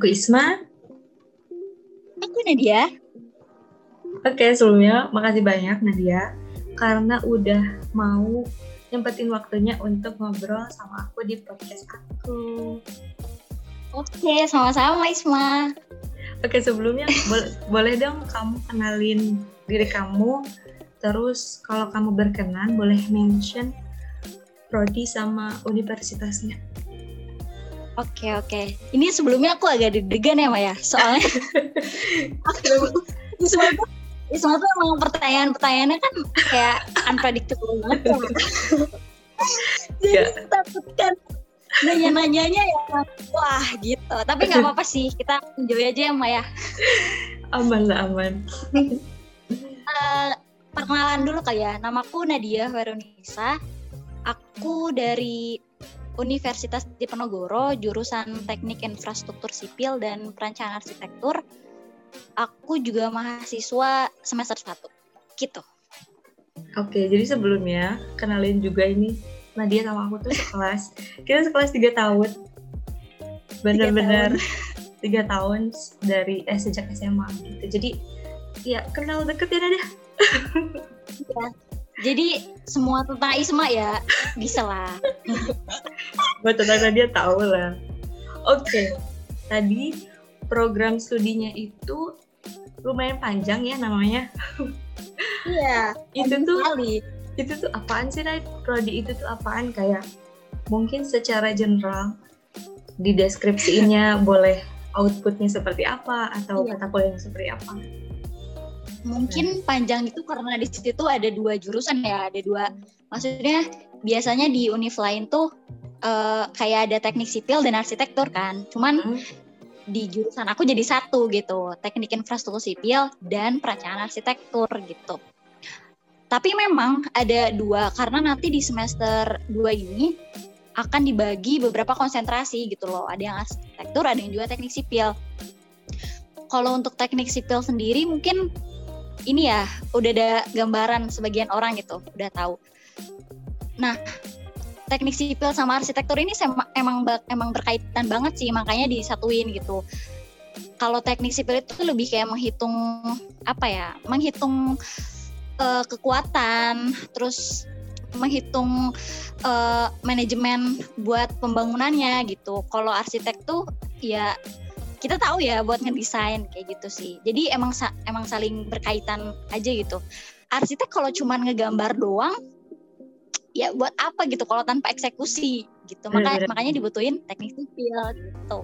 Aku Isma. Aku Nadia. Oke, sebelumnya makasih banyak Nadia karena udah mau nyempetin waktunya untuk ngobrol sama aku di podcast aku. Oke, sama-sama Isma. Oke, sebelumnya bo- boleh dong kamu kenalin diri kamu. Terus kalau kamu berkenan boleh mention prodi sama universitasnya. Oke oke. Ini sebelumnya aku agak deg-degan ya Maya. Soalnya aku Isma tuh emang pertanyaan-pertanyaannya kan kayak unpredictable banget ya. Jadi Ya. takut kan nanya-nanyanya ya wah gitu. Tapi nggak apa-apa sih. Kita enjoy aja ya Maya. Aman lah, aman. Eh, perkenalan dulu kali ya. Namaku Nadia Veronisa. Aku dari Universitas Diponegoro, jurusan Teknik Infrastruktur Sipil dan Perancangan Arsitektur. Aku juga mahasiswa semester 1. Gitu. Oke, jadi sebelumnya kenalin juga ini Nadia sama aku tuh sekelas. Kita sekelas tiga tahun. Bener-bener tiga tahun dari eh, sejak SMA gitu. Jadi ya kenal deket ya Nadia. Jadi semua tentang Isma ya bisa lah. Buat tentang Nadia tahu lah. Oke, tadi program studinya itu lumayan panjang ya namanya. Iya. Itu tuh Kali. itu tuh apaan sih Nat? Prodi itu tuh apaan kayak mungkin secara general di deskripsinya boleh outputnya seperti apa atau Iya. kata kuliahnya seperti apa Mungkin panjang itu karena di situ tuh ada dua jurusan ya, ada dua. Maksudnya biasanya di univ lain tuh eh, kayak ada teknik sipil dan arsitektur kan. Cuman Hmm. di jurusan aku jadi satu gitu, teknik infrastruktur sipil dan perancangan arsitektur gitu. Tapi memang ada dua karena nanti di semester 2 ini akan dibagi beberapa konsentrasi gitu loh. Ada yang arsitektur, ada yang juga teknik sipil. Kalau untuk teknik sipil sendiri mungkin ini ya udah ada gambaran sebagian orang gitu, udah tahu. Nah, teknik sipil sama arsitektur ini emang emang berkaitan banget sih, makanya disatuin gitu. Kalau teknik sipil itu lebih kayak menghitung apa ya, menghitung eh, kekuatan, terus menghitung eh, manajemen buat pembangunannya gitu. Kalau arsitek tuh ya kita tahu ya buat ngedesain kayak gitu sih. Jadi emang sa- emang saling berkaitan aja gitu. Arsitek kalau cuman ngegambar doang ya buat apa gitu kalau tanpa eksekusi gitu. Maka, Bener-bener. makanya dibutuhin teknik sipil gitu.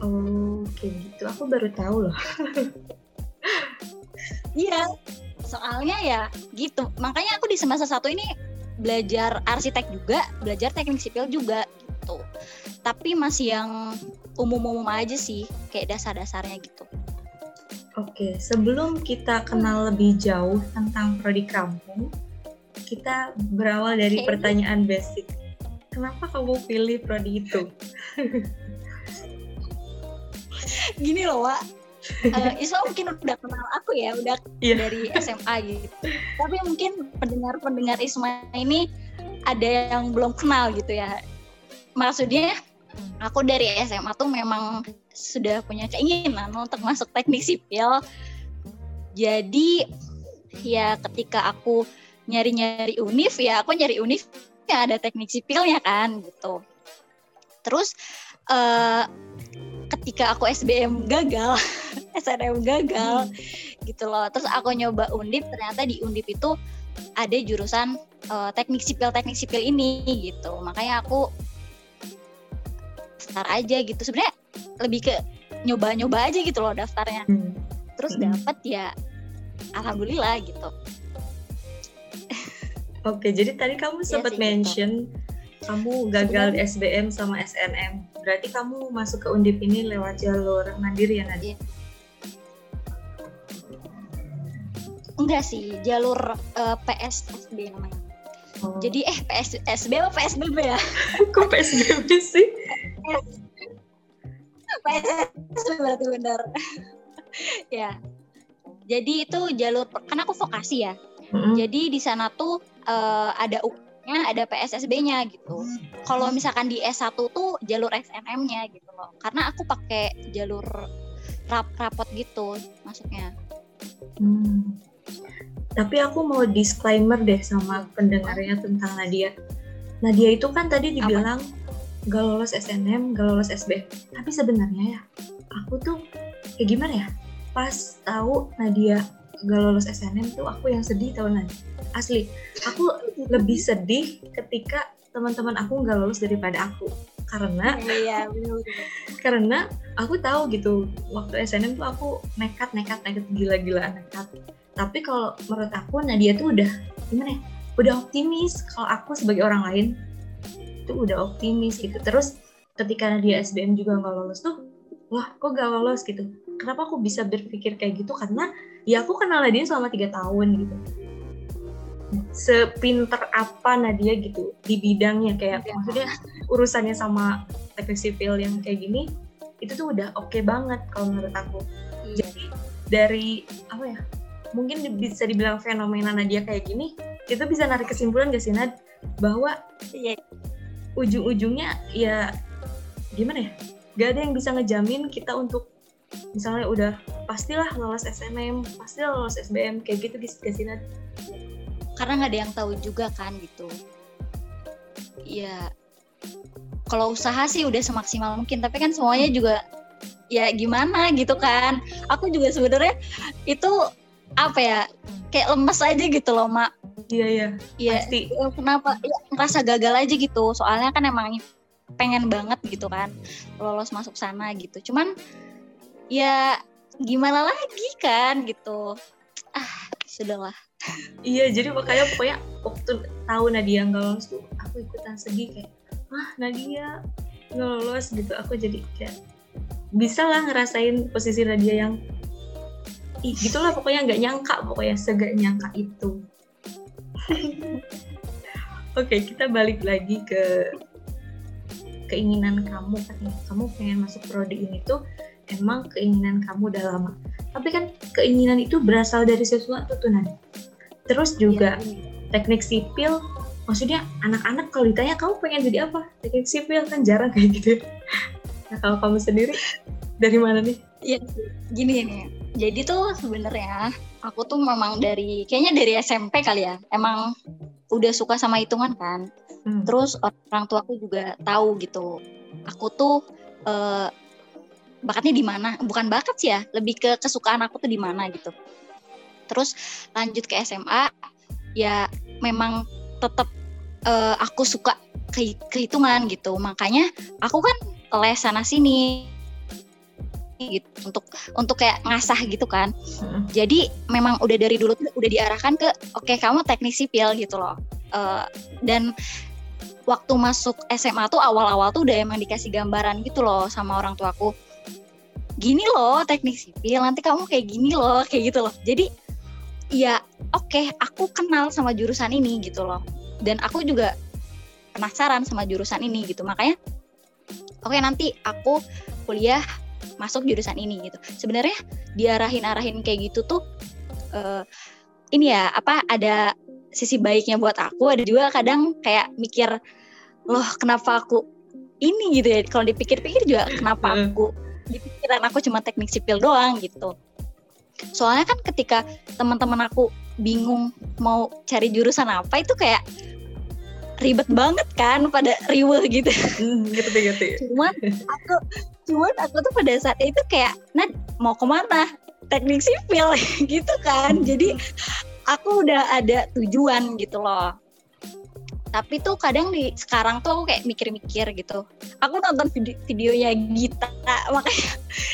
oh kayak gitu aku baru tahu loh Iya. Soalnya ya gitu. Makanya aku di semester satu ini belajar arsitek juga, belajar teknik sipil juga gitu. Tapi masih yang umum-umum aja sih, kayak dasar-dasarnya gitu. oke sebelum kita kenal lebih jauh tentang prodi kamu kita berawal dari Oke. pertanyaan basic kenapa kamu pilih prodi itu Gini loh, Wak. Eh, Isma mungkin udah kenal aku ya, udah Iya. dari SMA gitu. Tapi mungkin pendengar-pendengar Isma ini ada yang belum kenal gitu ya. Maksudnya aku dari SMA tuh memang sudah punya keinginan untuk masuk teknik sipil. Jadi ya ketika aku nyari-nyari univ ya aku nyari univ ya ada teknik sipilnya kan gitu. Terus eh ketika aku SBM gagal, SNM gagal gitu loh. Terus aku nyoba Undip, ternyata di Undip itu ada jurusan eh, teknik sipil teknik sipil ini gitu. Makanya aku daftar aja gitu. Sebenarnya lebih ke nyoba-nyoba aja gitu loh daftarnya. Hmm. Terus Mm-mm. dapet ya alhamdulillah gitu. Oke, jadi tadi kamu sempat sih, gitu. mention kamu gagal di SBM sama SNM. Berarti kamu masuk ke Undip ini lewat jalur mandiri ya Nadia? Enggak sih, jalur eh, PSSB namanya. Oh. Jadi eh PSSB apa PSBB ya? kok PSBB sih? PSSB berarti benar. ya. Jadi itu jalur kan aku vokasi ya. Mm-mm. Jadi di sana tuh eh, ada U-nya, ada PSSB-nya gitu. Kalau misalkan di S1 tuh jalur SNM-nya gitu loh. Karena aku pakai jalur rap rapot gitu masuknya. Hmm. Tapi aku mau disclaimer deh sama pendengarnya tentang Nadia. Nadia itu kan tadi dibilang gak lolos SNM, gak lolos SB. Tapi sebenarnya ya, aku tuh kayak gimana ya? Pas tahu Nadia gak lolos SNM tuh aku yang sedih tau Nadia asli aku lebih sedih ketika teman-teman aku nggak lulus daripada aku karena iya, karena aku tahu gitu waktu SNM tuh aku nekat nekat nekat gila-gilaan nekat tapi kalau menurut aku Nadia tuh udah gimana ya udah optimis kalau aku sebagai orang lain itu udah optimis gitu. Terus ketika Nadia SBM juga nggak lolos tuh wah kok gak lolos gitu? Kenapa aku bisa berpikir kayak gitu? Karena ya aku kenal Nadia selama tiga tahun gitu. Sepinter apa Nadia gitu di bidangnya? Kayak ya. maksudnya urusannya sama teknik sipil yang kayak gini itu tuh udah oke okay banget kalau menurut aku. Hmm. jadi dari apa ya mungkin bisa dibilang fenomena Nadia kayak gini kita bisa narik kesimpulan gak sih Nad? Bahwa ya, ujung-ujungnya ya gimana ya? Gak ada yang bisa ngejamin kita untuk misalnya udah pastilah lolos SNM pastilah lolos SBM kayak gitu gak sih Nad? Karena nggak ada yang tahu juga kan gitu. Ya kalau usaha sih udah semaksimal mungkin tapi kan semuanya juga ya gimana gitu kan? Aku juga sebenarnya itu apa ya kayak lemes aja gitu loh mak. Iya iya iya. pasti. Ya, kenapa? Ya, ngerasa gagal aja gitu. Soalnya kan emang pengen banget gitu kan lolos masuk sana gitu. Cuman ya gimana lagi kan gitu. Ah sudahlah. Iya jadi makanya pokoknya waktu tahu Nadia nggak lolos tuh aku ikutan sedih kayak ah Nadia nggak lolos gitu. Aku jadi kayak bisa lah ngerasain posisi Nadia yang gitulah pokoknya nggak nyangka pokoknya segak nyangka itu. Oke kita balik lagi ke keinginan kamu. Katanya kamu pengen masuk prodi ini tuh emang keinginan kamu udah lama. Tapi kan keinginan itu berasal dari sesuatu tuh Nadia terus juga ya, teknik sipil maksudnya anak-anak kalau ditanya kamu pengen jadi apa? Teknik sipil kan jarang kayak gitu nah kalau kamu sendiri dari mana nih Iya, gini nih. Jadi tuh sebenarnya aku tuh memang dari kayaknya dari SMP kali ya. Emang udah suka sama hitungan kan. Hmm. Terus orang tua aku juga tahu gitu. Aku tuh uh, bakatnya di mana? Bukan bakat sih ya, lebih ke kesukaan aku tuh di mana gitu terus lanjut ke SMA ya memang tetap uh, aku suka ke kehitungan gitu makanya aku kan les sana sini gitu untuk untuk kayak ngasah gitu kan. Hmm. jadi memang udah dari dulu tuh udah diarahkan ke oke okay, kamu teknik sipil gitu loh. Uh, dan waktu masuk SMA tuh awal-awal tuh udah emang dikasih gambaran gitu loh sama orang tuaku. Gini loh teknik sipil nanti kamu kayak gini loh kayak gitu loh. Jadi ya oke okay, aku kenal sama jurusan ini gitu loh. Dan aku juga penasaran sama jurusan ini gitu. Makanya oke okay, nanti aku kuliah masuk jurusan ini gitu. Sebenarnya diarahin-arahin kayak gitu tuh uh, ini ya apa ada sisi baiknya buat aku ada juga kadang kayak mikir loh kenapa aku ini? gitu ya. Kalau dipikir-pikir juga kenapa aku di pikiran aku cuma teknik sipil doang gitu. Soalnya kan ketika teman-teman aku bingung mau cari jurusan apa itu kayak ribet banget kan pada riweh gitu. Hmm, ngerti ngerti. cuman aku cuman aku tuh pada saat itu kayak nah mau ke mana teknik sipil gitu kan. Jadi aku udah ada tujuan gitu loh. Tapi tuh kadang di sekarang tuh aku kayak mikir-mikir gitu. Aku nonton video videonya Gita makanya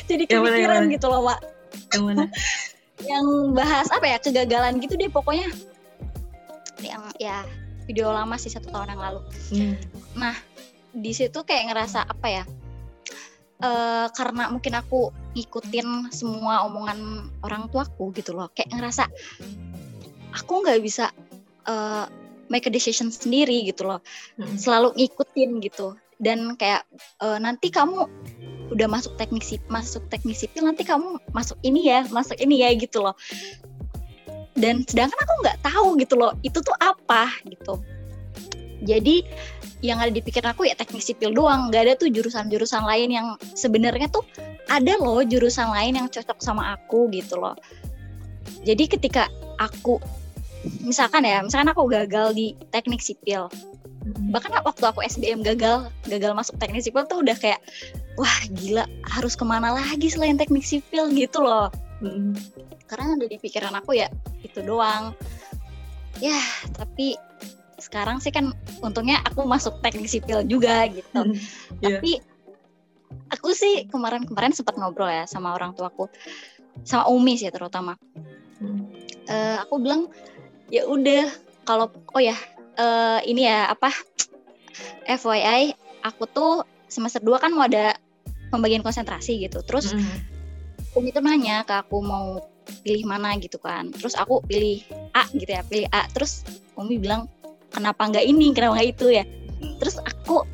jadi kepikiran gitu loh, Mak yang mana yang bahas apa ya kegagalan gitu deh pokoknya yang ya video lama sih satu tahun yang lalu hmm. nah di situ kayak ngerasa apa ya uh, karena mungkin aku ngikutin semua omongan orang tuaku gitu loh. Kayak ngerasa aku nggak bisa uh, make a decision sendiri gitu loh. Hmm. selalu ngikutin gitu. Dan kayak uh, nanti kamu udah masuk teknik sipil, masuk teknik sipil nanti kamu masuk ini ya masuk ini ya gitu loh. Dan sedangkan aku nggak tahu gitu loh itu tuh apa gitu. Jadi yang ada di pikiran aku ya teknik sipil doang. Nggak ada tuh jurusan-jurusan lain yang sebenarnya tuh ada loh jurusan lain yang cocok sama aku gitu loh. Jadi ketika aku misalkan ya misalkan aku gagal di teknik sipil. Bahkan waktu aku SBM gagal gagal masuk teknik sipil tuh udah kayak wah gila harus ke mana lagi selain teknik sipil? Gitu loh. Hmm. karena ada di pikiran aku ya itu doang. Ya tapi sekarang sih kan untungnya aku masuk teknik sipil juga gitu yeah. tapi aku sih kemarin-kemarin sempat ngobrol ya sama orang tuaku sama Umi sih terutama hmm. uh, aku bilang ya udah kalau oh ya uh, ini ya apa FYI aku tuh semester 2 kan mau ada pembagian konsentrasi gitu terus mm -hmm. Umi tuh nanya ke aku mau pilih mana gitu kan terus aku pilih A gitu ya pilih A terus Umi bilang kenapa nggak ini kenapa nggak itu ya. Terus aku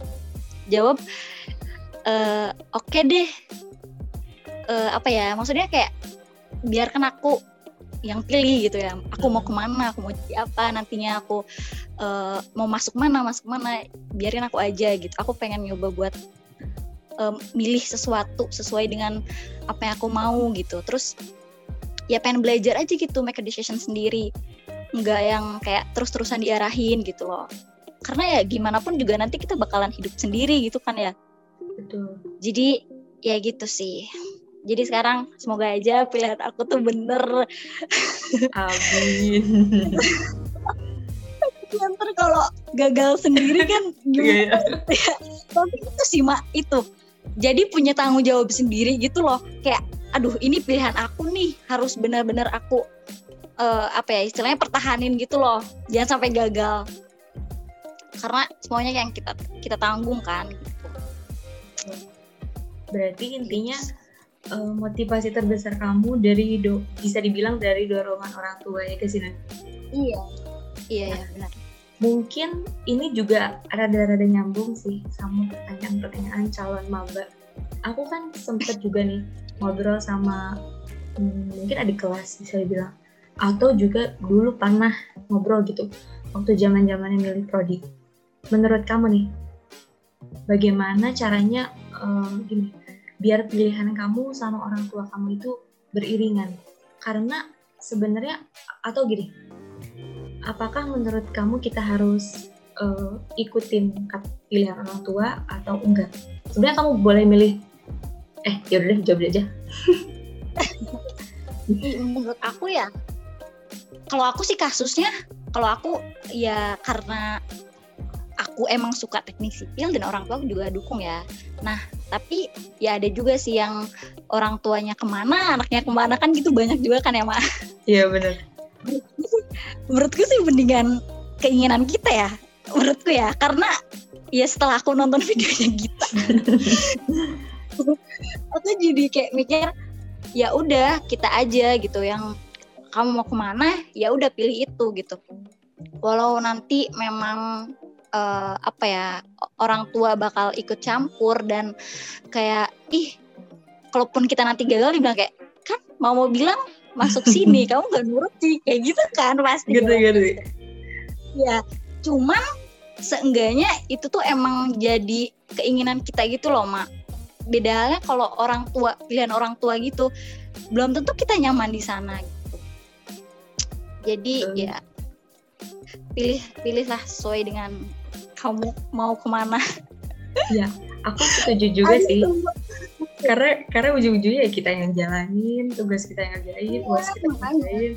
jawab e, oke okay deh. E, apa ya maksudnya kayak biarkan aku yang pilih gitu ya. Aku mau ke mana aku mau jadi apa nantinya aku uh, mau masuk mana masuk mana biarin aku aja gitu. Aku pengen nyoba buat um, milih sesuatu sesuai dengan apa yang aku mau gitu. Terus ya pengen belajar aja gitu make a decision sendiri nggak yang kayak terus-terusan diarahin gitu loh. Karena ya gimana pun juga nanti kita bakalan hidup sendiri gitu kan ya. Betul. Jadi ya gitu sih. Jadi sekarang semoga aja pilihan aku tuh bener. Amin. Ntar kalau gagal sendiri kan gimana? Yeah. tapi itu sih mak itu. Jadi punya tanggung jawab sendiri gitu loh. Kayak aduh ini pilihan aku nih. Harus benar-benar aku uh, apa ya istilahnya pertahanin gitu loh. Jangan sampai gagal. Karena semuanya yang kita kita tanggung kan. Berarti intinya uh, motivasi terbesar kamu dari do bisa dibilang dari dorongan orang tua ya ke sini? Iya. Iya ya. benar. Mungkin ini juga rada-rada nyambung sih sama pertanyaan-pertanyaan calon maba aku kan sempet juga nih ngobrol sama hmm, mungkin adik kelas bisa dibilang atau juga dulu pernah ngobrol gitu waktu zaman zamannya milih prodi. Menurut kamu nih bagaimana caranya uh, gini biar pilihan kamu sama orang tua kamu itu beriringan? Karena sebenarnya atau gini apakah menurut kamu kita harus uh, ikutin pilihan orang tua atau enggak? Sebenarnya kamu boleh milih eh yaudah deh jawab aja. Menurut aku ya kalau aku sih kasusnya kalau aku ya karena aku emang suka teknik sipil dan orang tua juga dukung ya. Nah, tapi ya ada juga sih yang orang tuanya ke mana, anaknya ke mana kan gitu banyak juga kan ya, Mak? Iya benar. Menurutku sih mendingan keinginan kita ya, menurutku ya, karena ya setelah aku nonton videonya gitu, aku jadi kayak mikir ya udah kita aja gitu yang kamu mau ke mana ya udah pilih itu gitu. Walau nanti memang uh, apa ya orang tua bakal ikut campur dan kayak ih kalaupun kita nanti gagal dibilang kayak kan mau mau bilang masuk sini kamu gak nurut sih kayak gitu kan pasti. Gitu gitu. Ya cuman seenggaknya itu tuh emang jadi keinginan kita gitu loh mak. Beda halnya kalau orang tua pilihan orang tua gitu belum tentu kita nyaman di sana jadi hmm. ya pilih pilihlah sesuai dengan kamu mau ke mana. Ya aku setuju juga sih. Karena karena ujung-ujungnya ya kita yang jalanin tugas kita yang ngerjain iya, tugas kita yang ngerjain.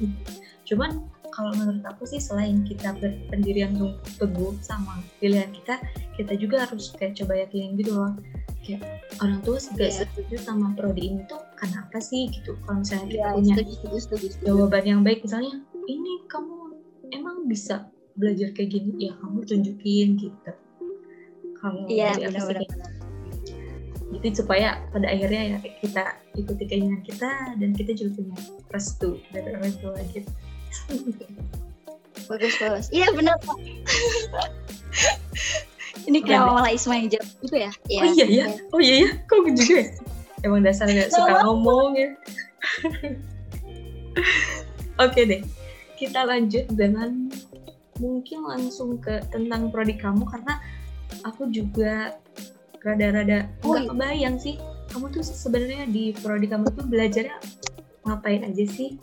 Cuman kalau menurut aku sih selain kita berpendirian teguh sama pilihan kita kita juga harus kayak coba yakinin gitu loh. Kayak orang tua juga yeah. setuju sama prodi ini tuh kenapa sih gitu? Kalau misalnya kita yeah, punya setuju, setuju, setuju. jawaban yang baik misalnya ini kamu emang bisa belajar kayak gini? Ya kamu tunjukin gitu. Kalau iya benar-benar. jadi supaya pada akhirnya ya kita ikuti keinginan kita dan kita juga punya restu dari orang tua gitu. Bagus bagus. Iya benar pak. Ini kenapa malah Isma yang jawab gitu ya, ya oh iya iya. oh iya iya. Kok juga ya? Emang dasar gak suka ngomong ya. Oke okay deh kita lanjut dengan mungkin langsung ke tentang prodi kamu karena aku juga rada-rada Oh, nggak iya. kebayang sih kamu tuh sebenarnya di prodi kamu tuh belajarnya ngapain aja sih?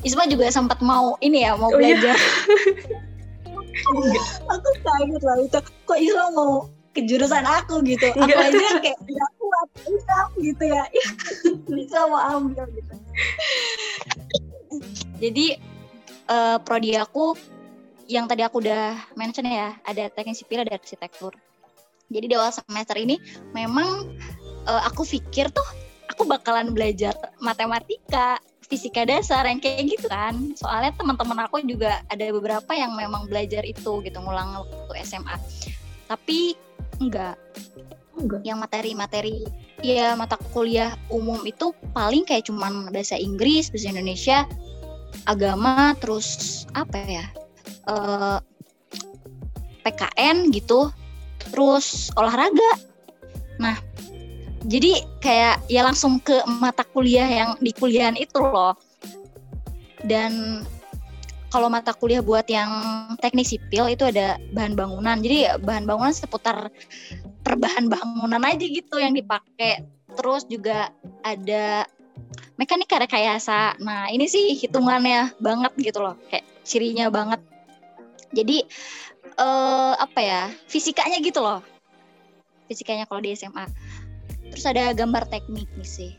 Isma juga sempat mau ini ya mau Oh, iya. belajar. aku kaget lah itu. Kok Isma mau ke jurusan aku gitu? Aku Enggak. aja kayak nggak kuat gitu ya. Isma mau ambil gitu. Jadi eh, prodi aku yang tadi aku udah mention ya ada teknik sipil ada arsitektur. Jadi di awal semester ini memang eh, aku pikir tuh aku bakalan belajar matematika, fisika dasar yang kayak gitu kan. Soalnya teman-teman aku juga ada beberapa yang memang belajar itu gitu ngulang waktu SMA. Tapi enggak, enggak. yang materi-materi ya mata kuliah umum itu paling kayak cuman bahasa Inggris, bahasa Indonesia, agama, terus apa ya? eh PKN gitu. Terus olahraga. Nah, jadi kayak ya langsung ke mata kuliah yang di kuliahan itu loh. Dan kalau mata kuliah buat yang teknik sipil itu ada bahan bangunan. Jadi bahan bangunan seputar perbahan bangunan aja gitu yang dipakai. Terus juga ada mekanika rekayasa. Nah, ini sih hitungannya banget gitu loh, kayak cirinya banget. Jadi eh apa ya? Fisikanya gitu loh. Fisikanya kalau di SMA. Terus ada gambar teknik nih sih.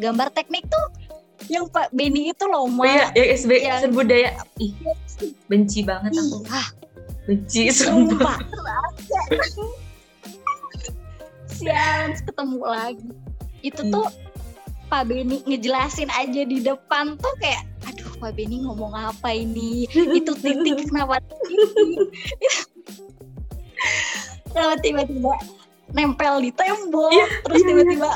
Gambar teknik tuh yang Pak Benny itu loh, Oh Ma. iya, yang SB Yang- serbu daya. Ih, benci banget Ih, aku. ah, Benci sumpah. Siang ketemu lagi. Itu Hmm. tuh Pak Benny ngejelasin aja di depan tuh kayak aduh Pak Benny ngomong apa ini itu titik kenapa kenapa tiba-tiba nempel di tembok Iya, terus iya, iya. tiba-tiba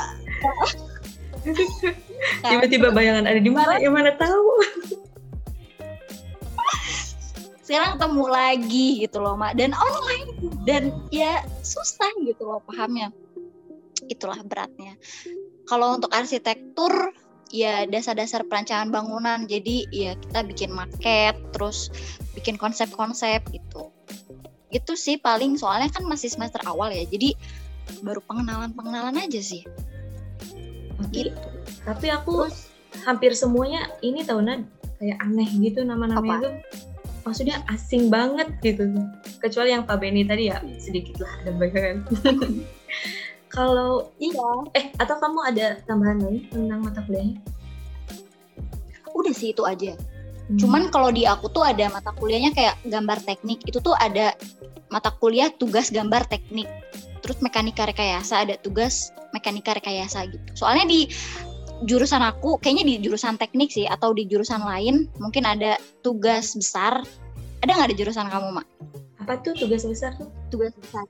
Tiba-tiba bayangan ada di mana? Yang mana tahu? sekarang ketemu lagi gitu loh mak. Dan online. Dan ya susah gitu loh pahamnya. Itulah beratnya. Kalau untuk arsitektur ya dasar-dasar perancangan bangunan. Jadi ya kita bikin maket terus bikin konsep-konsep gitu. Itu sih paling. Soalnya kan masih semester awal ya. Jadi baru pengenalan-pengenalan aja sih. Gitu tapi aku hampir semuanya ini tahunan kayak aneh gitu nama-namanya Apa? tuh. Maksudnya asing banget gitu. Kecuali yang Pak Benny tadi ya sedikit lah ada bayangan. Kalau iya eh atau kamu ada tambahan lain tentang mata kuliahnya? udah sih itu aja Hmm. Cuman kalau di aku tuh ada mata kuliahnya kayak gambar teknik. Itu tuh ada mata kuliah tugas gambar teknik. Terus mekanika rekayasa ada tugas mekanika rekayasa gitu. Soalnya di jurusan aku kayaknya di jurusan teknik sih atau di jurusan lain mungkin ada tugas besar. Ada nggak di jurusan kamu, Mak? apa tuh tugas besar tuh? Tugas besar.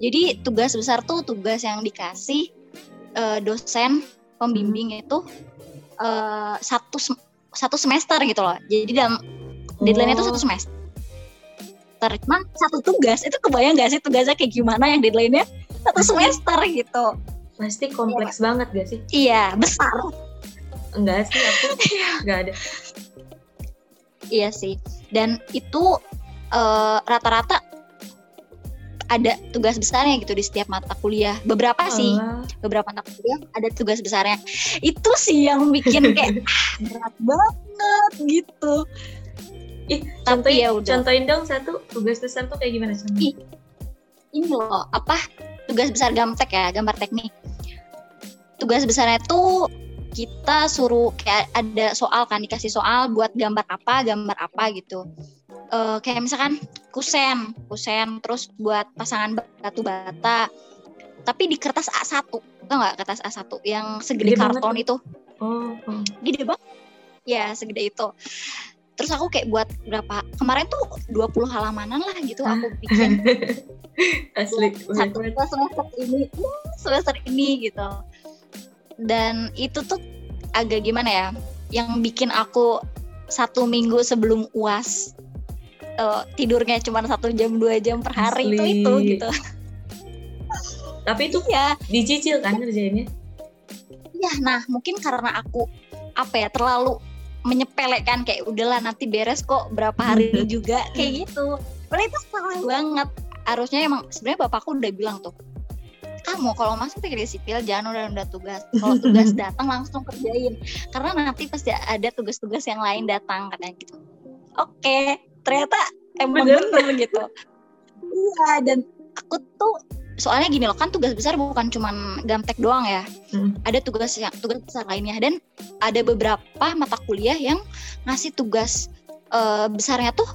Jadi tugas besar tuh tugas yang dikasih eh, dosen pembimbing itu eh, satu sem- satu semester gitu loh. Jadi dalam deadline itu Oh. satu semester. Cuman satu tugas itu kebayang gak sih tugasnya kayak gimana yang deadline-nya satu semester gitu. Pasti kompleks banget gak sih? Iya besar. Enggak sih aku enggak ada. Iya sih. Dan itu eh, rata-rata ada tugas besarnya gitu di setiap mata kuliah. Beberapa sih, Alah. beberapa mata kuliah ada tugas besarnya. Itu sih yang bikin kayak ah, berat banget gitu. Ih, Tapi contohin, ya udah. contohin dong satu tugas besar tuh kayak gimana contohnya? Ih. ini loh apa tugas besar gamtek ya gambar teknik. Tugas besarnya tuh kita suruh kayak ada soal kan dikasih soal buat gambar apa gambar apa gitu. Eh, kayak misalkan kusen kusen terus buat pasangan batu bata. Tapi di kertas A1 tau nggak kertas A1 yang segede Gede banget karton tuh. itu? Oh, oh. gede banget. Ya segede itu terus aku kayak buat berapa kemarin tuh 20 halamanan lah gitu aku bikin. Asli satu semester ini semester ini gitu. Dan itu tuh agak gimana ya yang bikin aku satu minggu sebelum uas eh, tidurnya cuma satu jam dua jam per hari itu Asli. itu gitu. Tapi itu ya dicicil kan kerjainnya? ya nah mungkin karena aku apa ya terlalu menyepelekan kayak udahlah nanti beres kok berapa hari ini juga kayak gitu. Padahal itu salah banget. Harusnya emang sebenarnya bapakku udah bilang tuh kamu kalau masuk teknik sipil jangan udah udah tugas. Kalau tugas datang langsung kerjain. Karena nanti pasti ada tugas-tugas yang lain datang katanya gitu. Oke ternyata emang bener, bener gitu. Iya dan aku tuh soalnya gini loh kan tugas besar bukan cuma gamtek doang ya. Hmm. ada tugas yang tugas besar lainnya. Dan ada beberapa mata kuliah yang ngasih tugas uh, besarnya tuh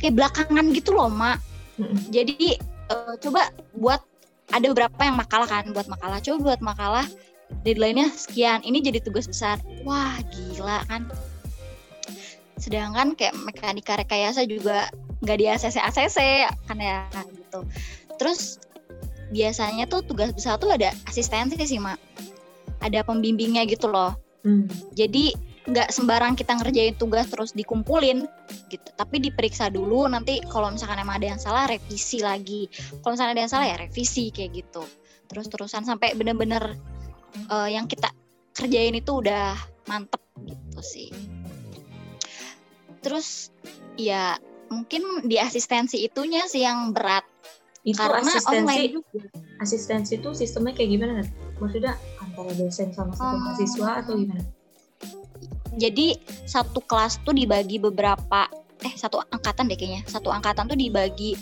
kayak belakangan gitu loh mak. Hmm. jadi uh, coba buat ada beberapa yang makalah kan buat makalah. Coba buat makalah deadline-nya sekian ini jadi tugas besar. Wah gila kan. Sedangkan kayak mekanika rekayasa juga nggak di ACC ACC kan ya gitu. Terus biasanya tuh tugas besar tuh ada asistensi sih mak. Ada pembimbingnya gitu loh. Hmm. jadi nggak sembarang kita ngerjain tugas terus dikumpulin gitu. Tapi diperiksa dulu nanti kalau misalkan emang ada yang salah revisi lagi. Kalau misalkan ada yang salah ya revisi kayak gitu. Terus terusan sampai bener-bener uh, yang kita kerjain itu udah mantep gitu sih. Terus ya mungkin di asistensi itunya sih yang berat itu karena asistensi online juga. asistensi itu sistemnya kayak gimana maksudnya antara dosen sama satu mahasiswa atau gimana? Jadi satu kelas tuh dibagi beberapa eh satu angkatan deh kayaknya. Satu angkatan tuh dibagi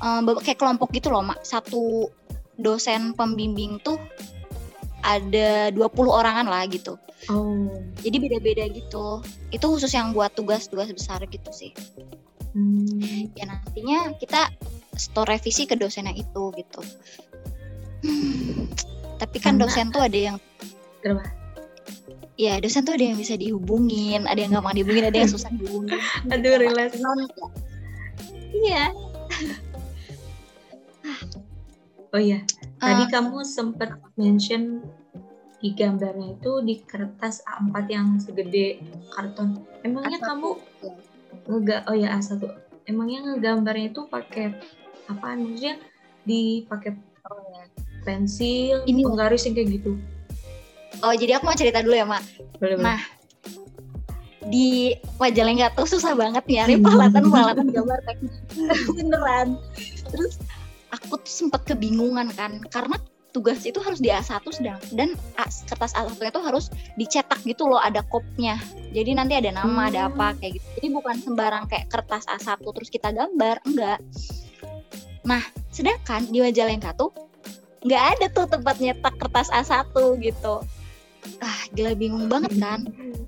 um, kayak kelompok gitu loh mak. Satu dosen pembimbing tuh ada 20 orangan lah gitu. Oh. jadi beda-beda gitu. Itu khusus yang buat tugas-tugas besar gitu sih. Hmm. ya nantinya kita store revisi ke dosennya itu gitu. Hmm. tapi kan dosen tuh ada yang ya dosen tuh ada yang bisa dihubungin ada yang gampang dihubungin ada yang susah dihubungin. Aduh relasi iya. Oh iya. Tadi uh, kamu sempat mention di gambarnya itu di kertas A4 yang segede karton. Emangnya A1. kamu nggak oh ya A1 emangnya ngegambarnya itu pakai apa maksudnya dipakai ya. pensil ini penggaris yang kayak gitu Oh jadi aku mau cerita dulu ya mak. Boleh, nah di Majalengka tuh susah banget nyari peralatan peralatan gambar teknik beneran. Terus aku tuh sempat kebingungan kan karena tugas itu harus di A1 sedang dan kertas A1 itu harus dicetak gitu loh ada kopnya. Jadi nanti ada nama, hmm. ada apa kayak gitu. Jadi bukan sembarang kayak kertas A1 terus kita gambar, enggak. Nah, sedangkan di Majalengka tuh nggak ada tuh tempat nyetak kertas A1 gitu. Ah gila bingung banget kan?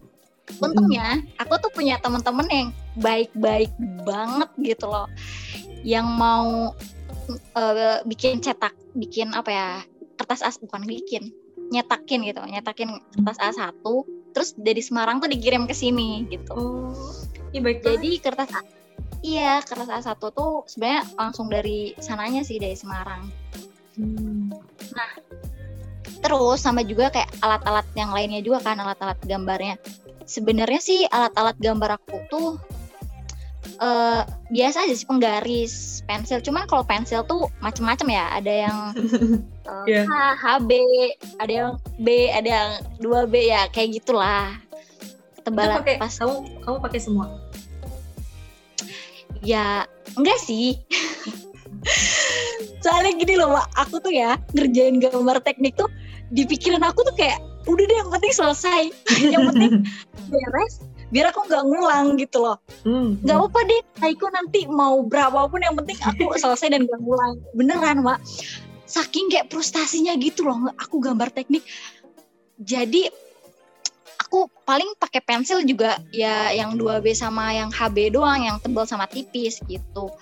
Untungnya aku tuh punya temen-temen yang baik-baik banget gitu loh. Yang mau uh, bikin cetak bikin apa ya kertas as bukan bikin nyetakin gitu nyetakin kertas A1 terus dari Semarang tuh dikirim ke sini gitu. Oh, iya baik jadi kertas A iya kertas A1 tuh sebenarnya langsung dari sananya sih dari Semarang hmm. nah Terus sama juga kayak alat-alat yang lainnya juga kan alat-alat gambarnya. Sebenarnya sih alat-alat gambar aku tuh uh, biasa aja sih penggaris, pensil. Cuman kalau pensil tuh macem-macem ya. Ada yang uh, yeah. H, HB, ada yang B, ada yang 2B ya kayak gitulah. Tebalan pake, pas kamu kamu pakai semua. Ya, enggak sih. Soalnya gini loh, Mak, aku tuh ya ngerjain gambar teknik tuh di pikiran aku tuh kayak udah deh yang penting selesai. Yang penting beres biar aku nggak ngulang gitu loh. Hmm, nggak hmm. apa-apa deh Aiko nanti mau berapapun yang penting aku selesai dan gak ngulang. Beneran mak saking kayak frustasinya gitu loh aku gambar teknik. Jadi aku paling pakai pensil juga ya yang 2B sama yang HB doang yang tebal sama tipis gitu.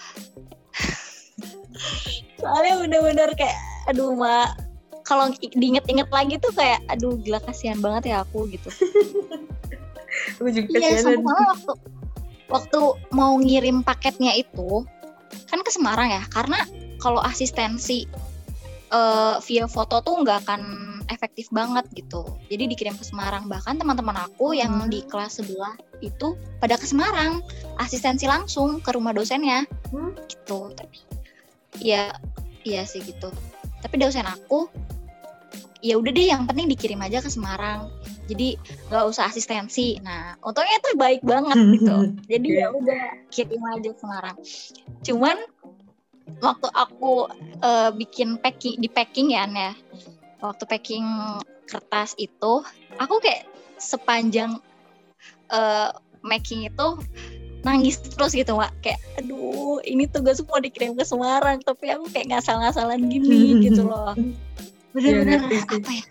Soalnya bener-bener kayak aduh mak kalau diinget-inget lagi tuh kayak aduh gila kasihan banget ya aku gitu. Aku juga iya sama waktu waktu mau ngirim paketnya itu kan ke Semarang ya karena kalau asistensi uh, via foto tuh nggak akan efektif banget gitu. Jadi dikirim ke Semarang. Bahkan teman-teman aku yang hmm. di kelas sebelah itu pada ke Semarang asistensi langsung ke rumah dosennya. Hmm. gitu. Tapi ya iya sih gitu. Tapi dosen aku ya udah deh yang penting dikirim aja ke Semarang. Jadi nggak usah asistensi. Nah untungnya itu baik banget gitu. Jadi ya udah kirim aja Semarang. Cuman waktu aku uh, bikin packing di packing ya ya waktu packing kertas itu aku kayak sepanjang uh, making itu nangis terus gitu mak kayak aduh ini tugas semua dikirim ke Semarang tapi aku kayak ngasal-ngasalan gini gitu loh. Bener-bener ya, apa ya?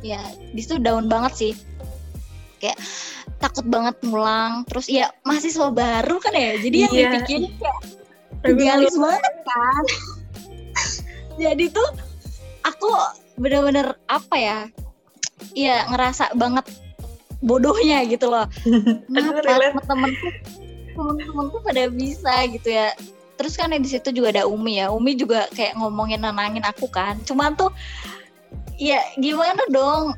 Ya di situ down banget sih. Kayak takut banget ngulang terus ya mahasiswa baru kan ya? Jadi yang iya. dipikirin kayak idealis banget kan? Jadi tuh aku bener-bener apa ya? Ya ngerasa banget bodohnya gitu loh. Kenapa temen-temenku temen-temenku pada bisa gitu ya. Terus kan di situ juga ada Umi ya. Umi juga kayak ngomongin nenangin aku kan. Cuman tuh ya gimana dong?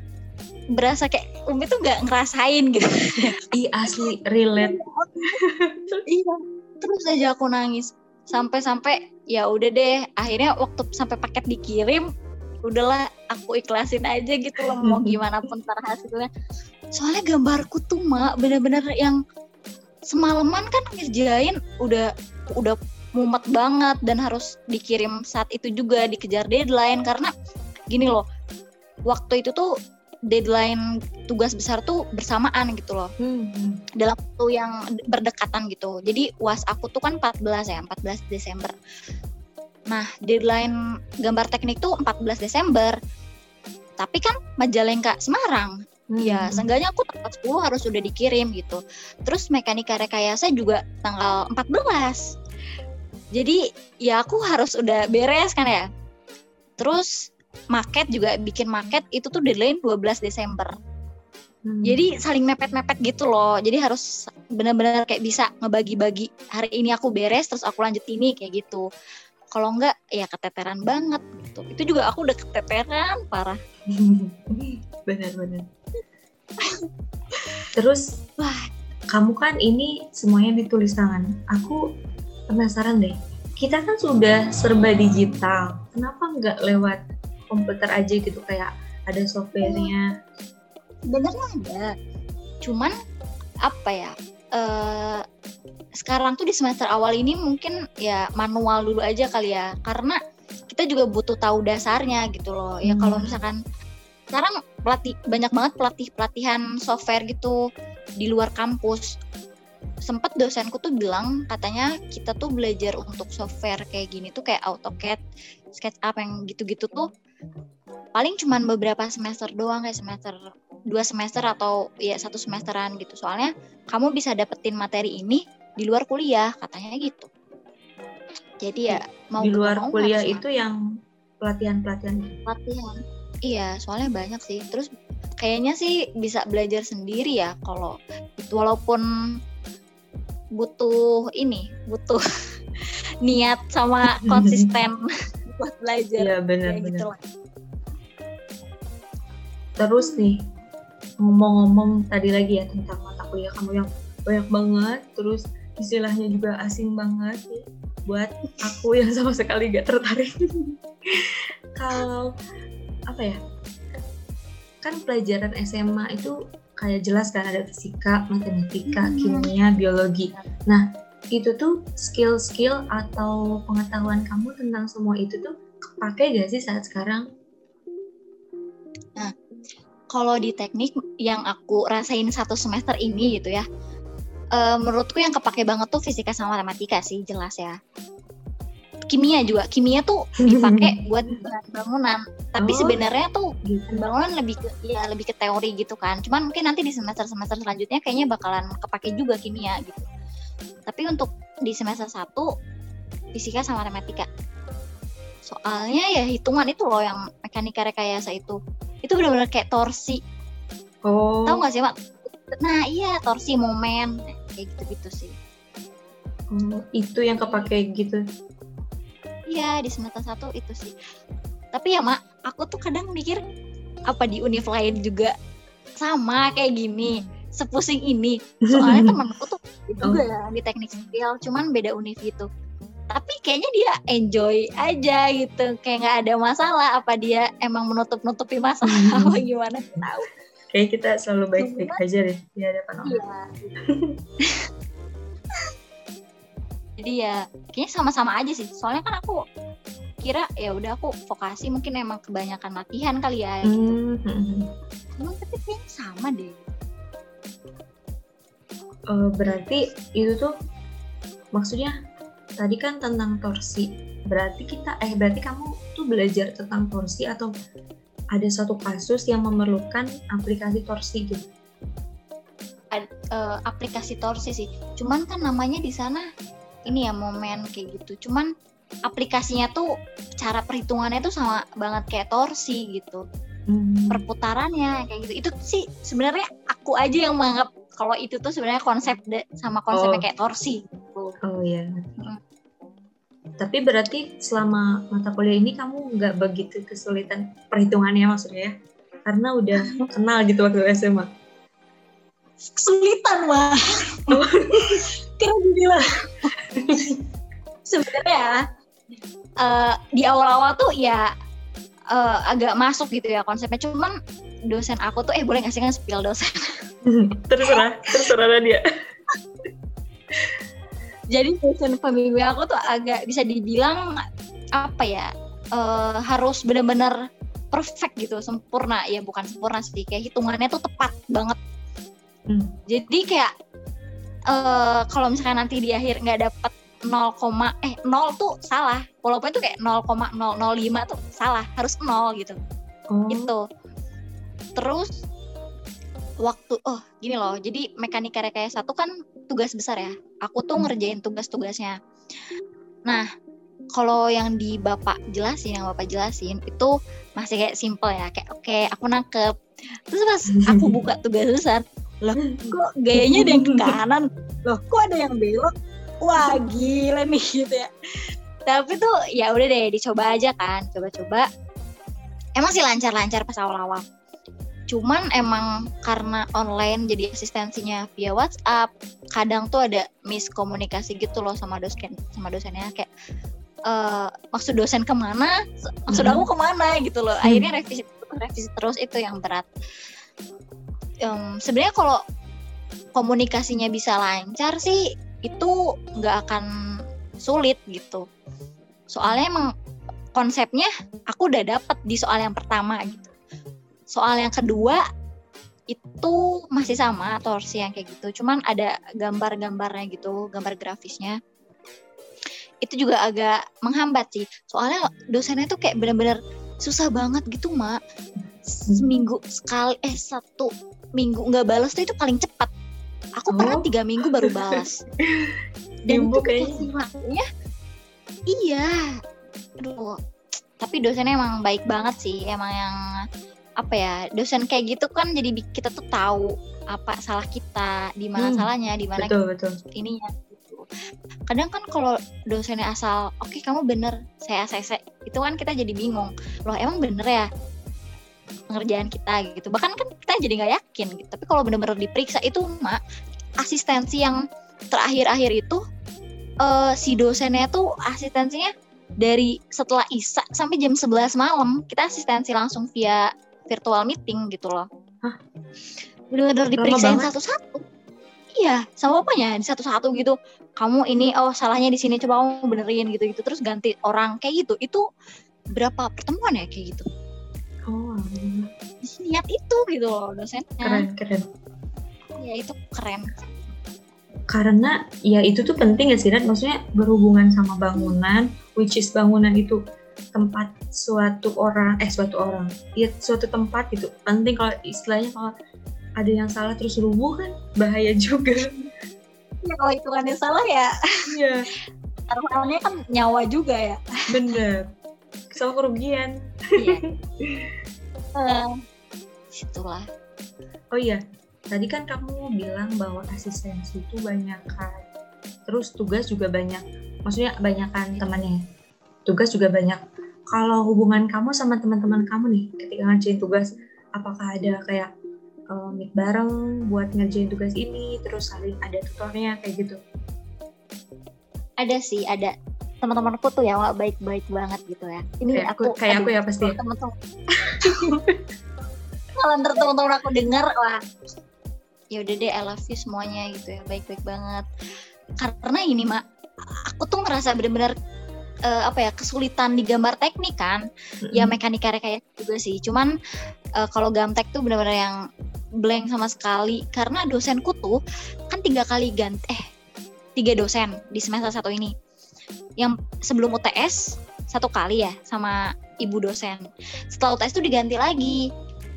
Berasa kayak Umi tuh nggak ngerasain gitu. I asli relate. Iya terus aja aku nangis. Sampai-sampai ya udah deh. Akhirnya waktu sampai paket dikirim udahlah aku ikhlasin aja gitu loh mau gimana pun ntar hasilnya. Soalnya gambarku tuh mak bener-bener yang semalaman kan ngerjain udah udah mumet banget dan harus dikirim saat itu juga dikejar deadline. Karena gini loh waktu itu tuh deadline tugas besar tuh bersamaan gitu loh. Hmm. dalam waktu yang berdekatan gitu. Jadi uas aku tuh kan 14 ya 14 Desember nah deadline gambar teknik tuh 14 Desember tapi kan Majalengka Semarang Hmm. Ya, seenggaknya aku tanggal 10 harus sudah dikirim gitu. Terus mekanika rekayasa juga tanggal 14. Jadi ya aku harus udah beres kan ya. Terus market juga bikin market itu tuh deadline 12 Desember. Hmm. Jadi saling mepet-mepet gitu loh. Jadi harus benar-benar kayak bisa ngebagi-bagi. Hari ini aku beres terus aku lanjut ini kayak gitu. Kalau enggak ya keteteran banget gitu. Itu juga aku udah keteteran parah. Benar-benar. Terus, wah, kamu kan ini semuanya ditulis tangan. Aku penasaran deh. Kita kan sudah serba digital. Kenapa nggak lewat komputer aja gitu kayak ada softwarenya? Sebenarnya ada. Cuman apa ya? Uh, sekarang tuh di semester awal ini mungkin ya manual dulu aja kali ya. Karena kita juga butuh tahu dasarnya gitu loh. Ya kalau hmm. misalkan sekarang pelatih banyak banget pelatih pelatihan software gitu di luar kampus. Sempat dosenku tuh bilang katanya kita tuh belajar untuk software kayak gini tuh kayak AutoCAD, SketchUp yang gitu-gitu tuh paling cuman beberapa semester doang kayak semester dua semester atau ya satu semesteran gitu soalnya kamu bisa dapetin materi ini di luar kuliah katanya gitu jadi ya mau di luar kuliah itu yang pelatihan pelatihan pelatihan Iya, soalnya banyak sih. Terus kayaknya sih bisa belajar sendiri ya kalau walaupun butuh ini, butuh niat sama konsisten buat belajar. Iya, benar benar. Gitu Terus nih ngomong-ngomong tadi lagi ya tentang mata kuliah kamu yang banyak banget, terus istilahnya juga asing banget nih buat aku yang sama sekali gak tertarik. Kalau apa ya kan pelajaran SMA itu kayak jelas kan ada fisika, matematika, hmm. kimia, biologi. Nah itu tuh skill-skill atau pengetahuan kamu tentang semua itu tuh kepake gak sih saat sekarang? Kalau di teknik yang aku rasain satu semester ini gitu ya, uh, menurutku yang kepake banget tuh fisika sama matematika sih jelas ya. Kimia juga. Kimia tuh dipakai buat bangunan. Tapi oh. sebenarnya tuh bangunan lebih ke ya lebih ke teori gitu kan. Cuman mungkin nanti di semester semester selanjutnya kayaknya bakalan kepake juga kimia gitu. Tapi untuk di semester satu fisika sama matematika. Soalnya ya hitungan itu loh yang mekanika rekayasa itu itu benar-benar kayak torsi. Oh. Tahu nggak sih mak nah iya torsi momen. Kayak gitu-gitu sih. Oh, itu yang kepake gitu? Iya di semester satu itu sih. Tapi ya mak aku tuh kadang mikir apa di univ lain juga sama kayak gini sepusing ini. Soalnya temanku tuh juga oh. di teknik sipil cuman beda univ gitu tapi kayaknya dia enjoy aja gitu kayak nggak ada masalah apa dia emang menutup nutupi masalah apa gimana tahu kayak kita selalu baik-baik aja deh di hadapan orang Iya. Jadi ya kayaknya sama-sama aja sih. Soalnya kan aku kira ya udah aku vokasi mungkin emang kebanyakan latihan kali ya gitu. Hmm, hmm, hmm. Cuman tapi kayaknya sama deh. Eh, berarti itu tuh maksudnya tadi kan tentang torsi berarti kita eh berarti kamu tuh belajar tentang torsi atau ada satu kasus yang memerlukan aplikasi torsi gitu eh, aplikasi torsi sih. Cuman kan namanya di sana ini ya momen kayak gitu. Cuman aplikasinya tuh cara perhitungannya tuh sama banget kayak torsi gitu. Hmm. perputarannya kayak gitu itu sih sebenarnya aku aja yang menganggap kalau itu tuh sebenarnya konsep de- sama konsepnya Oh. kayak torsi gitu. oh iya Hmm. tapi berarti selama mata kuliah ini kamu nggak begitu kesulitan perhitungannya maksudnya ya karena udah kenal gitu waktu SMA kesulitan mah kira gila sebenarnya eh, di awal-awal tuh ya eh, agak masuk gitu ya konsepnya. Cuman dosen aku tuh eh boleh nggak sih kan spill dosen? Terserah terserah Nadia. Jadi dosen pembimbing aku tuh agak bisa dibilang apa ya eh, harus benar-benar perfect gitu sempurna. Ya bukan sempurna sih kayak hitungannya tuh tepat banget. Hmm. jadi kayak eh kalau misalkan nanti di akhir nggak dapet 0, eh 0 tuh salah. Walaupun itu kayak 0,005 tuh salah harus 0 gitu. Oh. Gitu. Terus waktu oh gini loh. Jadi mekanika rekayasa tuh kan tugas besar ya. Aku tuh Hmm. ngerjain tugas-tugasnya. Nah kalau yang di bapak jelasin yang bapak jelasin itu masih kayak simple ya. Kayak oke aku nangkep. Terus pas aku buka tugas besar loh kok gayanya ada yang ke kanan? Loh kok ada yang belok wah gila nih gitu ya. Tapi tuh ya udah deh dicoba aja kan coba-coba. Emang sih lancar-lancar pas awal-awal. Cuman emang karena online jadi asistensinya via WhatsApp kadang tuh ada miskomunikasi gitu loh sama dosen sama dosennya. Kayak eh maksud dosen ke mana? Maksud Hmm. aku ke mana? gitu loh. Akhirnya revisi revisi terus itu yang berat. Em, sebenarnya kalau komunikasinya bisa lancar sih itu nggak akan sulit gitu. Soalnya emang konsepnya aku udah dapet di soal yang pertama gitu. Soal yang kedua itu masih sama torsi yang kayak gitu. Cuman ada gambar-gambarnya gitu gambar grafisnya. Itu juga agak menghambat sih. Soalnya dosennya tuh kayak bener-bener susah banget gitu mak. Seminggu sekali eh satu minggu nggak balas tuh itu paling cepat aku pernah Oh. tiga minggu baru balas dan Ibu itu kayaknya. iya aduh tapi dosennya emang baik banget sih emang yang apa ya dosen kayak gitu kan jadi kita tuh tahu apa salah kita di mana Hmm, salahnya di mana betul betul ininya gitu. Kadang kan kalau dosennya asal, oke kamu bener, saya ACC, itu kan kita jadi bingung. Loh emang bener ya pengerjaan kita gitu. Bahkan kan kita jadi nggak yakin gitu. Tapi kalau bener-bener diperiksa itu mak asistensi yang terakhir-akhir itu eh, si dosennya tuh asistensinya dari setelah ISA sampai jam 11 malam kita asistensi langsung via virtual meeting gitu loh. Hah? Lama diperiksain satu-satu. Iya, sama apanya di satu-satu gitu. Kamu ini oh salahnya di sini coba kamu benerin gitu-gitu terus ganti orang kayak gitu. Itu berapa pertemuan ya kayak gitu. Oh alhamdulillah. Niat itu gitu loh dosennya. keren keren Ya itu keren. karena ya itu tuh penting ya sih maksudnya berhubungan sama bangunan which is bangunan itu tempat suatu orang eh suatu orang ya suatu tempat gitu penting kalau istilahnya kalau ada yang salah terus rubuh kan bahaya juga Ya, kalau hitungannya salah ya iya taruhannya kan nyawa juga ya. bener sama kerugian. Iya. Eh, Itulah. oh iya tadi kan kamu bilang bahwa asistensi itu banyak kan terus tugas juga banyak maksudnya banyakan temannya tugas juga banyak. Kalau hubungan kamu sama teman-teman kamu nih ketika ngerjain tugas apakah ada kayak eh, meet bareng buat ngerjain tugas ini terus saling ada tutornya kayak gitu? Ada sih, ada teman-temanku tuh yang nggak baik-baik banget gitu ya. Ini kayak aku kayak aku ya pasti. teman-teman. Kalau ntar teman-teman aku dengar wah ya udah deh I love you semuanya gitu ya baik-baik banget. Karena ini mak aku tuh ngerasa bener-bener uh, apa ya kesulitan di gambar teknik kan. Mm-hmm. ya mekanika kayak juga sih. Cuman uh, kalau gamtek tuh bener-bener yang blank sama sekali. Karena dosenku tuh kan tiga kali ganti eh tiga dosen di semester satu ini yang sebelum UTS satu kali ya sama ibu dosen. Setelah UTS tuh diganti lagi.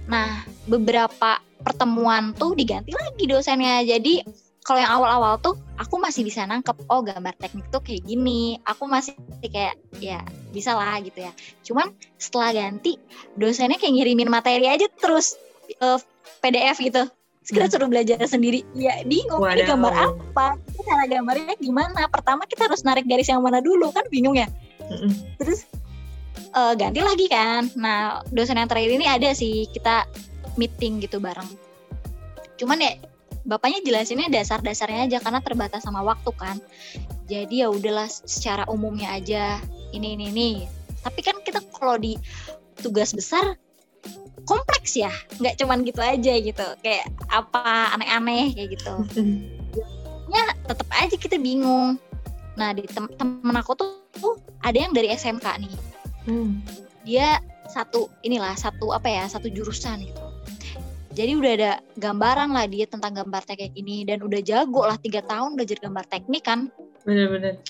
Nah beberapa pertemuan tuh diganti lagi dosennya. Jadi kalau yang awal-awal tuh aku masih bisa nangkep oh gambar teknik tuh kayak gini. Aku masih kayak ya bisa lah gitu ya. Cuman setelah ganti dosennya kayak ngirimin materi aja terus uh, eh, PDF gitu kita hmm. suruh belajar sendiri. Ya bingung Waduh. ini gambar apa? Cara gambarnya gimana? Pertama kita harus narik garis yang mana dulu kan bingung ya? Terus uh, ganti lagi kan? Nah dosen yang terakhir ini ada sih kita meeting gitu bareng. Cuman ya bapaknya jelasinnya dasar-dasarnya aja karena terbatas sama waktu kan. Jadi ya udahlah secara umumnya aja ini ini ini. Tapi kan kita kalau di tugas besar kompleks ya nggak cuman gitu aja gitu. Kayak apa aneh-aneh kayak gitu. Ya tetap aja kita bingung. Nah di tem temen aku tuh, tuh ada yang dari SMK nih. Hmm. dia satu inilah satu apa ya satu jurusan gitu. Jadi udah ada gambaran lah dia tentang gambar teknik ini dan udah jago lah tiga tahun belajar gambar teknik kan. Bener-bener.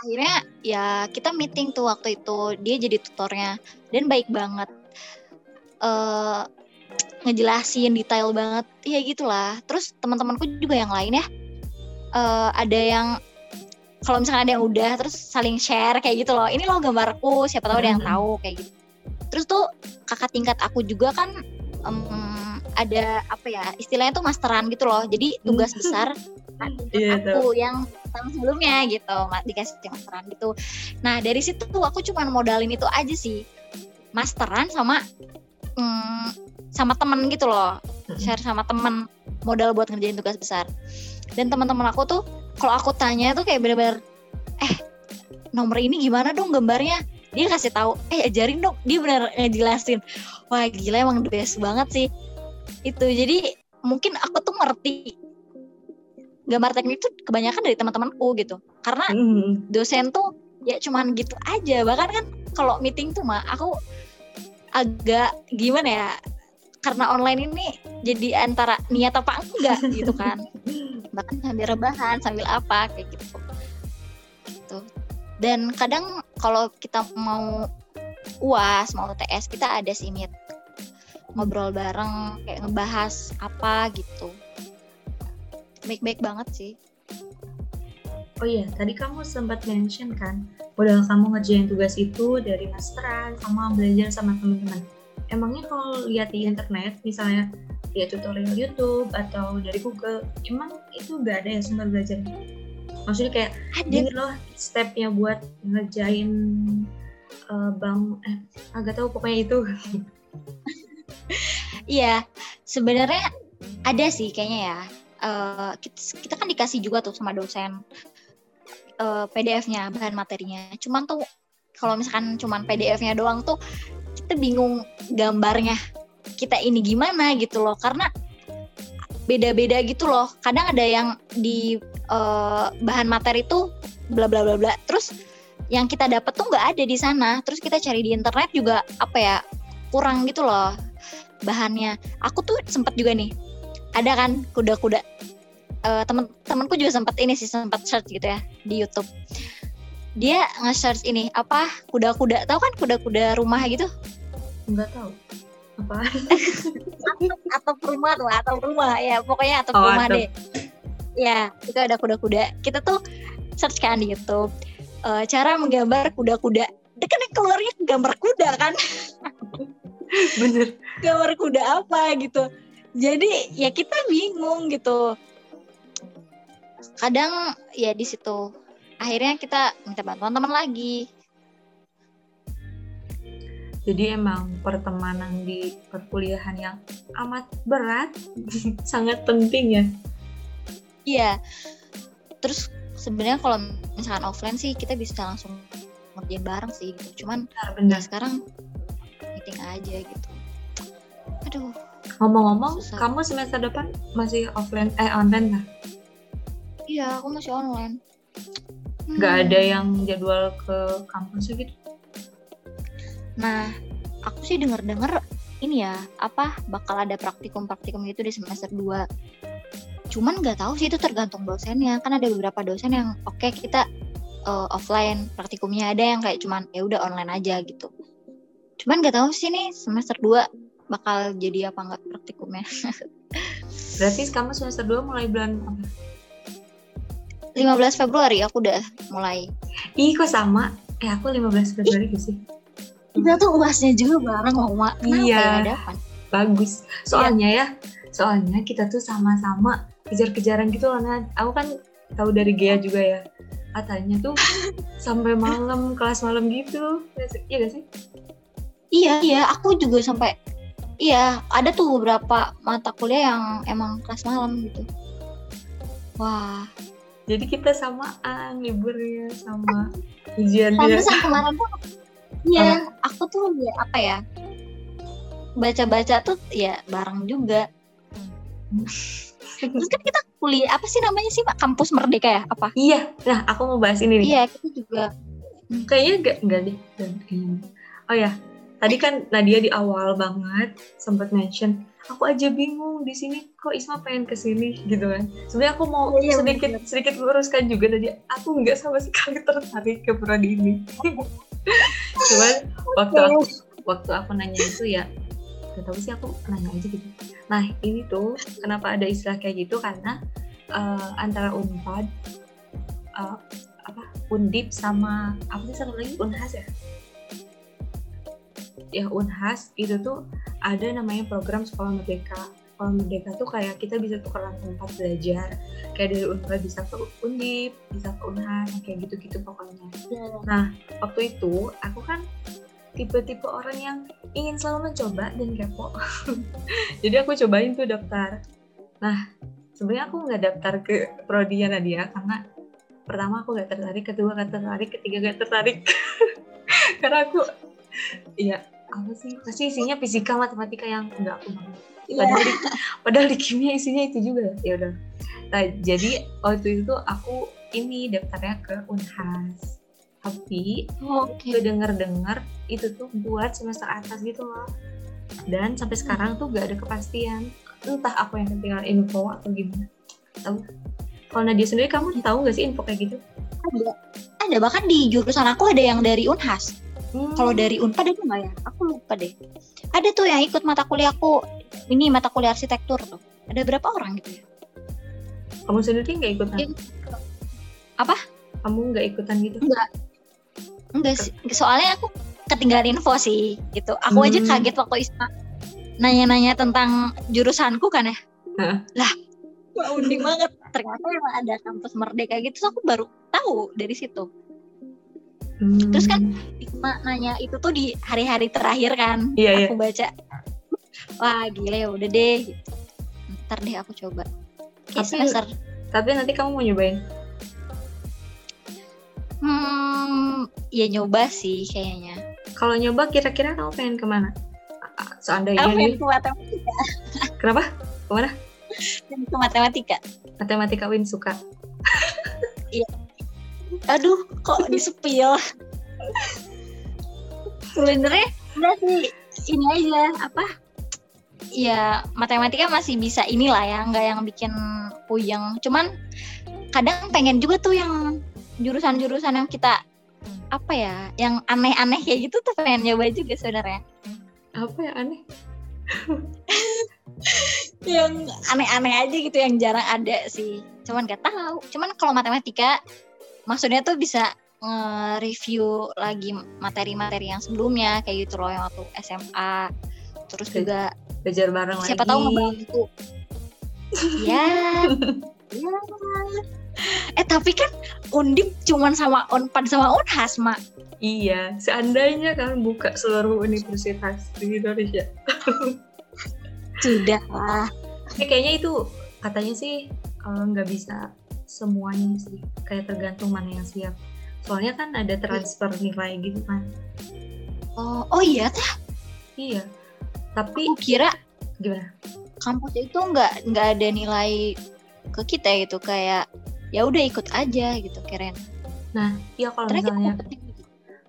Akhirnya ya kita meeting tuh waktu itu dia jadi tutornya. Dan baik banget uh, ngejelasin detail banget. Ya gitulah. Terus teman-temanku juga yang lain ya. Uh, ada yang kalau misalnya ada yang udah terus saling share kayak gitu loh. Ini loh gambarku siapa tahu ada yang tahu kayak gitu. Terus tuh kakak tingkat aku juga kan um, ada apa ya istilahnya tuh masteran gitu loh. Jadi tugas hmm. besar yeah, aku yang tahun sebelumnya gitu dikasih masteran gitu. Nah dari situ aku cuma modalin itu aja sih. Masteran sama mm, sama temen gitu loh. Share sama temen modal buat ngerjain tugas besar. Dan teman-teman aku tuh kalau aku tanya tuh kayak bener-bener eh nomor ini gimana dong gambarnya? Dia kasih tahu eh ajarin dong. Dia bener ngejelasin wah gila emang the best banget sih. Itu jadi mungkin aku tuh ngerti gambar teknik itu kebanyakan dari teman-temanku gitu. Karena mm. dosen tuh ya cuman gitu aja. Bahkan kan kalau meeting tuh mah aku agak gimana ya karena online ini jadi antara niat apa enggak gitu kan. Bahkan sambil rebahan sambil apa kayak gitu. Gitu. Dan kadang kalau kita mau uas mau TS kita ada sih meet ngobrol bareng kayak ngebahas apa gitu. Baik-baik banget sih Oh iya, tadi kamu sempat mention kan, modal kamu ngerjain tugas itu dari masteran sama belajar sama teman-teman. Emangnya kalau lihat di internet, misalnya lihat tutorial YouTube atau dari Google, emang itu gak ada ya sumber belajar? Maksudnya kayak ada loh stepnya buat ngerjain uh, bang, eh agak tahu pokoknya itu. Iya, sebenarnya ada sih kayaknya ya. Uh, kita, kita kan dikasih juga tuh sama dosen uh, eh, PDF-nya, bahan materinya. Cuman tuh kalau misalkan cuman PDF-nya doang tuh kita bingung gambarnya kita ini gimana gitu loh karena beda-beda gitu loh. Kadang ada yang di uh, bahan materi tuh bla bla bla bla. Terus yang kita dapat tuh nggak ada di sana. Terus kita cari di internet juga apa ya kurang gitu loh bahannya aku tuh sempat juga nih ada kan kuda-kuda uh, temen temanku juga sempat ini sih sempat search gitu ya di YouTube. Dia nge-search ini apa kuda-kuda tahu kan kuda-kuda rumah gitu? Nggak tahu. Apa? Atau rumah tuh atau rumah ya pokoknya atau oh, rumah deh. Ya itu ada kuda-kuda. Kita tuh search kan di YouTube uh, cara menggambar kuda-kuda. Dia kan keluarnya gambar kuda kan? Bener. Gambar kuda apa gitu. Jadi ya kita bingung gitu kadang ya di situ. Akhirnya kita minta bantuan teman lagi. Jadi emang pertemanan di perkuliahan yang amat berat sangat penting ya. Iya. Terus sebenarnya kalau misalkan offline sih kita bisa langsung ngerjain bareng sih gitu. Cuman benar, benar. Ya sekarang meeting aja gitu. Aduh. Ngomong-ngomong, kamu semester depan masih offline eh online nggak? Iya, aku masih online. Hmm. ada yang jadwal ke kampus gitu? Nah, aku sih denger-denger ini ya, apa bakal ada praktikum-praktikum gitu di semester 2. Cuman nggak tahu sih itu tergantung dosennya. Kan ada beberapa dosen yang oke kita uh, offline praktikumnya ada yang kayak cuman ya udah online aja gitu. Cuman nggak tahu sih nih semester 2 bakal jadi apa nggak praktikumnya. Berarti kamu semester 2 mulai bulan apa? 15 Februari aku udah mulai. Ih kok sama? Eh aku 15 Februari gitu sih. Kita tuh uasnya juga bareng Oma. Iya. ya? Bagus. Soalnya ya, soalnya kita tuh sama-sama kejar-kejaran gitu loh. Aku kan tahu dari Gea juga ya. Katanya tuh sampai malam kelas malam gitu. Iya Iya gak sih? Iya, iya, aku juga sampai iya, ada tuh beberapa mata kuliah yang emang kelas malam gitu. Wah, Jadi kita samaan liburnya sama ujiannya. pantesan kemarin tuh Iya, aku tuh ya apa ya? Baca-baca tuh ya bareng juga. Terus kan kita kuliah apa sih namanya sih Pak? Kampus Merdeka ya? Apa? Iya, nah aku mau bahas ini nih. Iya, kita juga. Kayaknya enggak, enggak deh. Oh ya, tadi kan Nadia di awal banget sempat mention, aku aja bingung di sini kok Isma pengen ke sini gitu kan. Sebenarnya aku mau Oh, iya, sedikit sedikit luruskan juga tadi aku nggak sama sekali tertarik ke prodi ini. Cuman waktu aku waktu aku nanya itu ya gak tahu sih aku nanya aja gitu. Nah ini tuh kenapa ada istilah kayak gitu karena eh, antara Unpad eh, apa Undip sama apa sih satu lagi Unhas ya? Ya Unhas itu tuh ada namanya program sekolah merdeka. Sekolah merdeka tuh kayak kita bisa tukeran tempat belajar. Kayak dari Unpad bisa ke Undip, bisa ke Unhas, kayak gitu-gitu pokoknya. Nah, waktu itu aku kan tipe-tipe orang yang ingin selalu mencoba dan kepo. Jadi aku cobain tuh daftar. Nah, sebenarnya aku nggak daftar ke prodi Nadia karena pertama aku nggak tertarik, kedua nggak tertarik, ketiga nggak tertarik. karena aku, ya apa sih? Pasti isinya fisika, matematika yang nggak aku mau. Padahal, di, padahal di kimia isinya itu juga. Ya udah. Nah, jadi waktu itu aku ini daftarnya ke Unhas. Tapi Oke. gue denger-dengar itu tuh buat semester atas gitu loh dan sampai sekarang tuh gak ada kepastian entah aku yang ketinggalan info atau gimana tahu kalau Nadia sendiri kamu tahu gak sih info kayak gitu Ada. Ada bahkan di jurusan aku ada yang dari Unhas. Hmm, Kalau dari Unpad ada nggak ya? Aku lupa deh. Ada tuh yang ikut mata kuliahku. Ini mata kuliah arsitektur tuh. Ada berapa orang gitu ya? kamu sendiri nggak ikutan Iya. Apa? kamu nggak ikutan gitu Enggak sih. Soalnya aku ketinggalan info sih gitu. Aku aja Hmm. kaget waktu Isma nanya-nanya tentang jurusanku kan ya. Heeh. Lah, wah unik banget. Ternyata emang ada kampus merdeka gitu. Terus aku baru tahu dari situ. Hmm, Terus kan Isma nanya itu tuh di hari-hari terakhir kan. Iya, aku baca. Wah gila ya udah deh. Gitu. Ntar deh aku coba. Kayak Tapi- semester tapi nanti kamu mau nyobain Hmm, ya nyoba sih kayaknya. kalau nyoba kira-kira kamu pengen ke mana seandainya Aku pengen ke matematika. kenapa ke mana Pengen ke matematika. matematika Win suka Aduh, kok disepil. Sebenarnya enggak sih ini aja apa? Ya matematika masih bisa inilah ya, nggak yang bikin puyeng. Cuman kadang pengen juga tuh yang jurusan-jurusan yang kita apa ya, yang aneh-aneh kayak gitu tuh pengen nyoba juga sebenarnya. apa ya aneh yang aneh-aneh aja gitu yang jarang ada sih cuman gak tahu cuman kalau matematika maksudnya tuh bisa nge-review lagi materi-materi yang sebelumnya kayak gitu loh yang waktu SMA terus Oke. juga belajar bareng siapa lagi. tahu ngebantu ya ya eh tapi kan undip cuman sama unpad sama unhas mak. Iya, seandainya kan buka seluruh universitas di Indonesia. sudah lah. Tapi kayaknya itu katanya sih eh, nggak bisa semuanya sih, kayak tergantung mana yang siap. Soalnya kan ada transfer nilai gitu kan. oh oh iya teh Iya. Tapi aku kira gimana kampus itu nggak nggak ada nilai ke kita gitu kayak ya udah ikut aja gitu keren nah iya kalau misalnya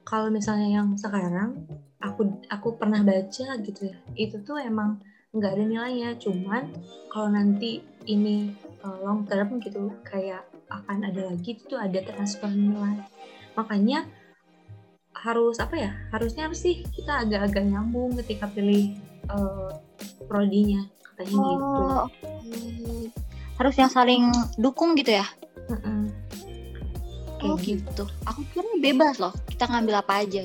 kalau misalnya yang sekarang aku aku pernah baca gitu ya itu tuh emang nggak ada nilainya cuman kalau nanti ini uh, long term gitu kayak akan ada lagi itu tuh ada transfer nilai makanya harus apa ya harusnya harus sih kita agak-agak nyambung ketika pilih uh, prodinya katanya gitu. oh, oke. harus yang saling dukung gitu ya? Mm-mm. kayak oh gitu. Gitu aku kira bebas loh kita ngambil apa aja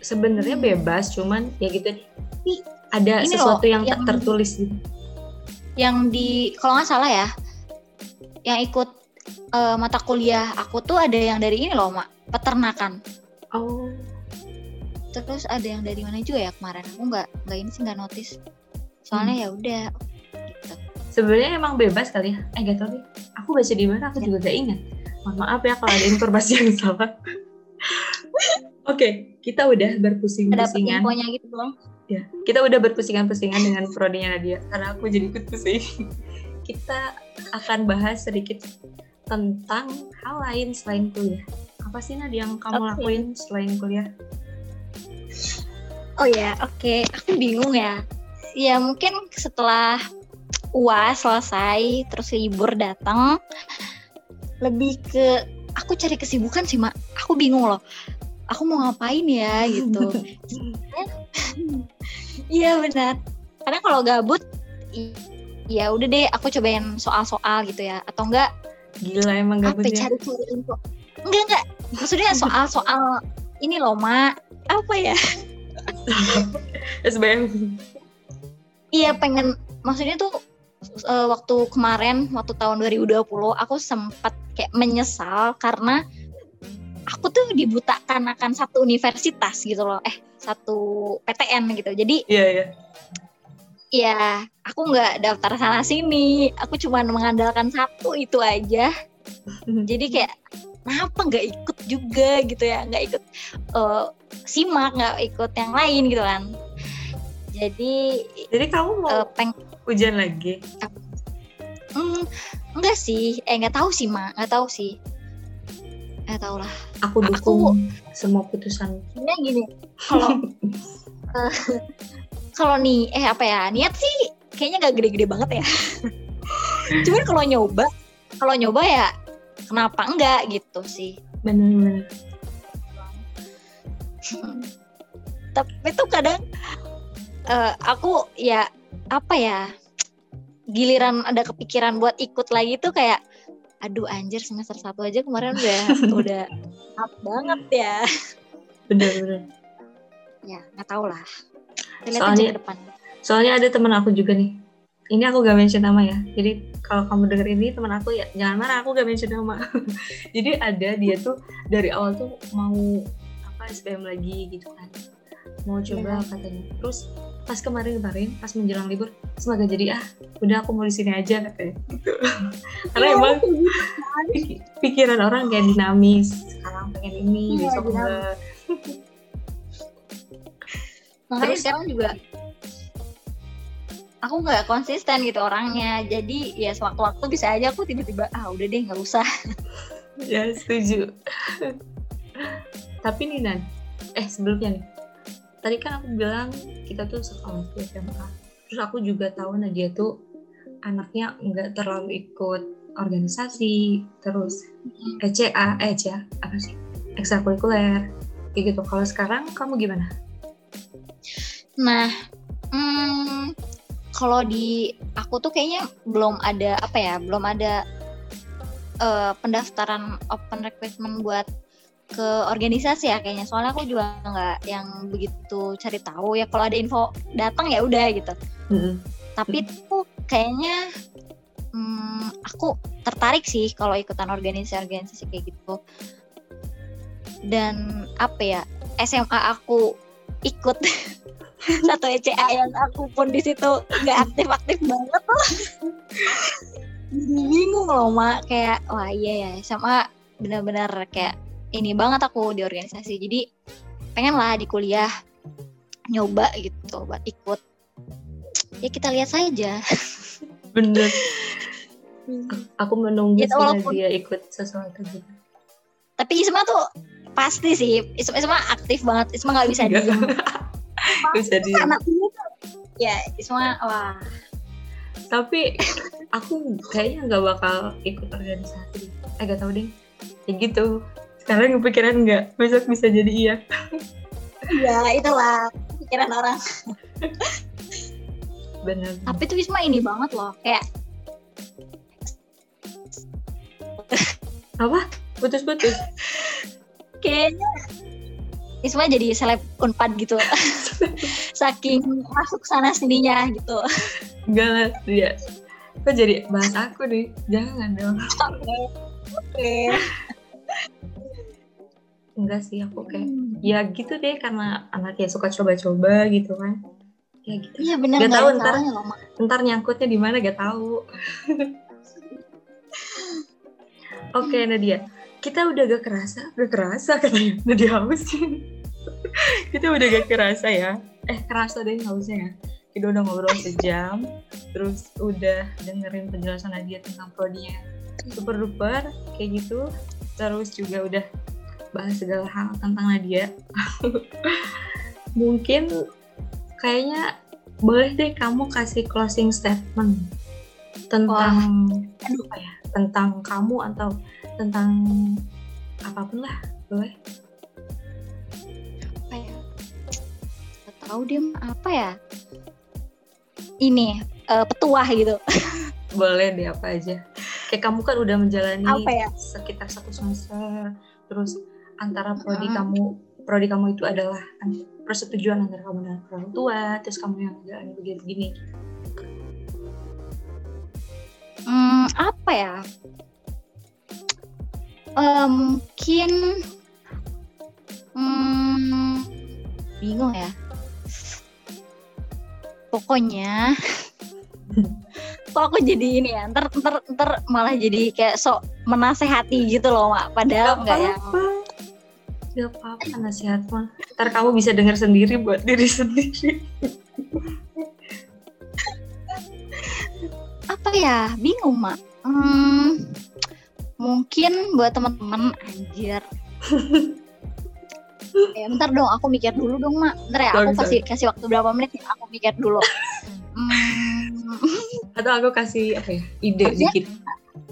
sebenarnya Hmm. bebas cuman ya gitu. Ada Ini sesuatu loh, yang, yang- tertulis gitu yang di kalau nggak salah ya yang ikut eh, mata kuliah aku tuh ada yang dari ini loh mak. Peternakan. Oh. Terus ada yang dari mana juga ya kemarin? Aku nggak nggak ini sih nggak notice. Soalnya ya udah gitu. Sebenarnya emang bebas kali ya. Eh gak tau deh. Aku baca di mana? Aku Ya. juga gak ingat. Mohon maaf ya kalau ada informasi yang salah. Oke kita udah berpusing-pusingan. Infonya gitu doang ya kita udah berpusingan-pusingan dengan prodinya Nadia. Karena aku jadi ikut pusing. Kita akan bahas sedikit tentang hal lain selain kuliah. Apa sih Nadia yang kamu Oke. lakuin selain kuliah? Oh ya oke. Aku bingung ya. Ya mungkin setelah uas selesai terus libur datang lebih ke aku cari kesibukan sih mak. Aku bingung loh. Aku mau ngapain ya gitu iya benar. Karena kalau gabut ya udah deh aku cobain soal-soal gitu ya. Atau enggak gila emang apa gabutnya? cari-cari info? Enggak enggak. Maksudnya soal-soal ini loh mak apa ya? SBM iya pengen maksudnya tuh eh, waktu kemarin waktu tahun 2020 aku sempat kayak menyesal karena aku tuh dibutakan akan satu universitas gitu loh. Eh satu PTN gitu. Jadi iya iya. Ya aku nggak daftar sana sini. Aku cuma mengandalkan satu itu aja. Jadi kayak kenapa nggak ikut juga gitu ya? Nggak ikut eh, simak nggak ikut yang lain gitu kan. Jadi jadi kamu mau eh, peng hujan lagi? Hmm, enggak sih, eh nggak tahu sih mak, nggak tahu sih, nggak tahu lah. aku Aku- dukung semua putusan Sebenarnya gini, kalau eh, kalau nih, eh apa ya, niat sih kayaknya nggak gede-gede banget ya. Cuman kalau nyoba, kalau nyoba ya kenapa enggak gitu sih. bener-bener Tapi tuh kadang eh, aku ya apa ya, giliran ada kepikiran buat ikut lagi tuh kayak aduh anjir semester satu aja kemarin udah udah up banget ya. Bener-bener ya nggak tahu lah. Lihat Soalnya- ke depan. soalnya ada teman aku juga nih. Ini aku gak mention nama ya. Jadi kalau kamu denger ini teman aku ya jangan marah aku gak mention nama. Jadi ada dia tuh dari awal tuh mau apa SBM lagi gitu kan. Mau coba Iya. katanya. Terus pas kemarin-kemarin pas menjelang libur semoga jadi ah udah aku mau di sini aja katanya. Gitu. Karena Iya, emang pik- pikiran orang kayak dinamis. Sekarang pengen ini Iya, besok dinamis. enggak. Terus? sekarang juga aku nggak konsisten gitu orangnya. Jadi ya sewaktu-waktu bisa aja aku tiba-tiba ah udah deh nggak usah. Ya setuju. Tapi nih Nan eh sebelumnya nih tadi kan aku bilang kita tuh sekolah di SMA terus aku juga tahu Nadia tuh anaknya nggak terlalu ikut organisasi terus ECA eh ECA apa sih? Ekstrakurikuler. Kayak gitu. Kalau sekarang kamu gimana? Nah hmm, kalau di aku tuh kayaknya belum ada apa ya belum ada eh, pendaftaran open recruitment buat ke organisasi ya kayaknya. Soalnya aku juga nggak yang begitu cari tahu ya. Kalau ada info datang ya udah gitu. Mm-mm. tapi tuh kayaknya hmm, aku tertarik sih kalau ikutan organisasi-organisasi kayak gitu. Dan apa ya SMA aku ikut. Satu ECA yang aku pun di situ nggak aktif-aktif banget loh bingung loh mak. Kayak wah iya ya SMA benar-benar kayak ini banget aku di organisasi. Jadi pengen lah di kuliah nyoba gitu buat ikut. Ya kita lihat saja. Bener. Aku menunggu sih walaupun- dia ikut sesuatu. Gitu tapi Isma tuh pasti sih. Isma, Isma aktif banget. Isma nggak bisa Nggak. diem bisa dia anak ini tuh. Ya Isma wah. Tapi aku kayaknya nggak bakal ikut organisasi. Eh gak tau deh. Ya gitu sekarang kepikiran nggak besok bisa jadi iya. Ya itulah pikiran orang. Bener tapi tuh Isma ini banget loh kayak apa? Putus-putus kayaknya Isma jadi seleb unpad gitu. Saking masuk sana sininya gitu. Enggak lah dia. Kok jadi bahas aku nih? Jangan dong. Oke enggak sih aku kayak ya gitu deh karena anaknya suka coba-coba gitu kan. Ya gitu. Iya benar Gak tahu ntar. loh ntar nyangkutnya di mana gak tahu. Oke Nadia. Kita udah gak kerasa gak kerasa katanya Nadia haus kita udah gak kerasa ya. Eh kerasa deh hausnya ya. Kita udah ngobrol sejam terus udah dengerin penjelasan Nadia tentang prodinya. Super duper kayak gitu terus juga udah bahas segala hal tentang Nadia. Mungkin kayaknya boleh deh kamu kasih closing statement tentang apa ya? Tentang kamu atau tentang apa pun lah boleh? Apa ya? Tahu dia apa ya? Ini eh, petuah gitu. Boleh deh apa aja kayak kamu kan udah menjalani Apa ya? sekitar satu semester terus antara prodi Hmm. kamu prodi kamu itu adalah an- persetujuan antara kamu dan orang tua terus kamu yang menjalani begini-begini Hmm, apa ya? Eh, mungkin hmm, bingung ya. Pokoknya kok aku jadi ini ya, ntar, ntar, ntar malah jadi kayak sok menasehati gitu loh, Mak. Padahal enggak ya. Gak apa-apa nasihat mah Ntar kamu bisa dengar sendiri buat diri sendiri Apa ya? Bingung, Mak. Hmm, mungkin buat teman-teman anjir. ya bentar dong, aku mikir dulu dong, Mak. Bentar ya, aku kasih kasih waktu berapa menit ya, aku mikir dulu. Hmm, Atau aku kasih apa ya ide dikit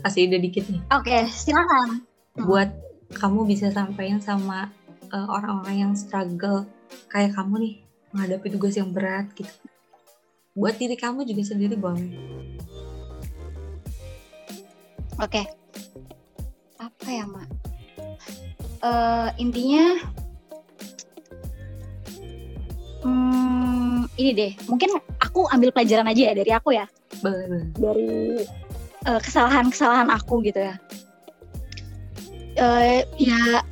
Kasih ide dikit nih Oke, silakan. Hmm. Buat kamu bisa sampaikan sama eh, orang-orang yang struggle Kayak kamu nih Menghadapi tugas yang berat gitu Buat diri kamu juga sendiri boleh Oke. Apa ya, Mak? Eh, intinya hmm, ini deh. Mungkin aku ambil pelajaran aja ya dari aku ya. Boleh, boleh dari eh, kesalahan-kesalahan aku gitu ya. Eh, ya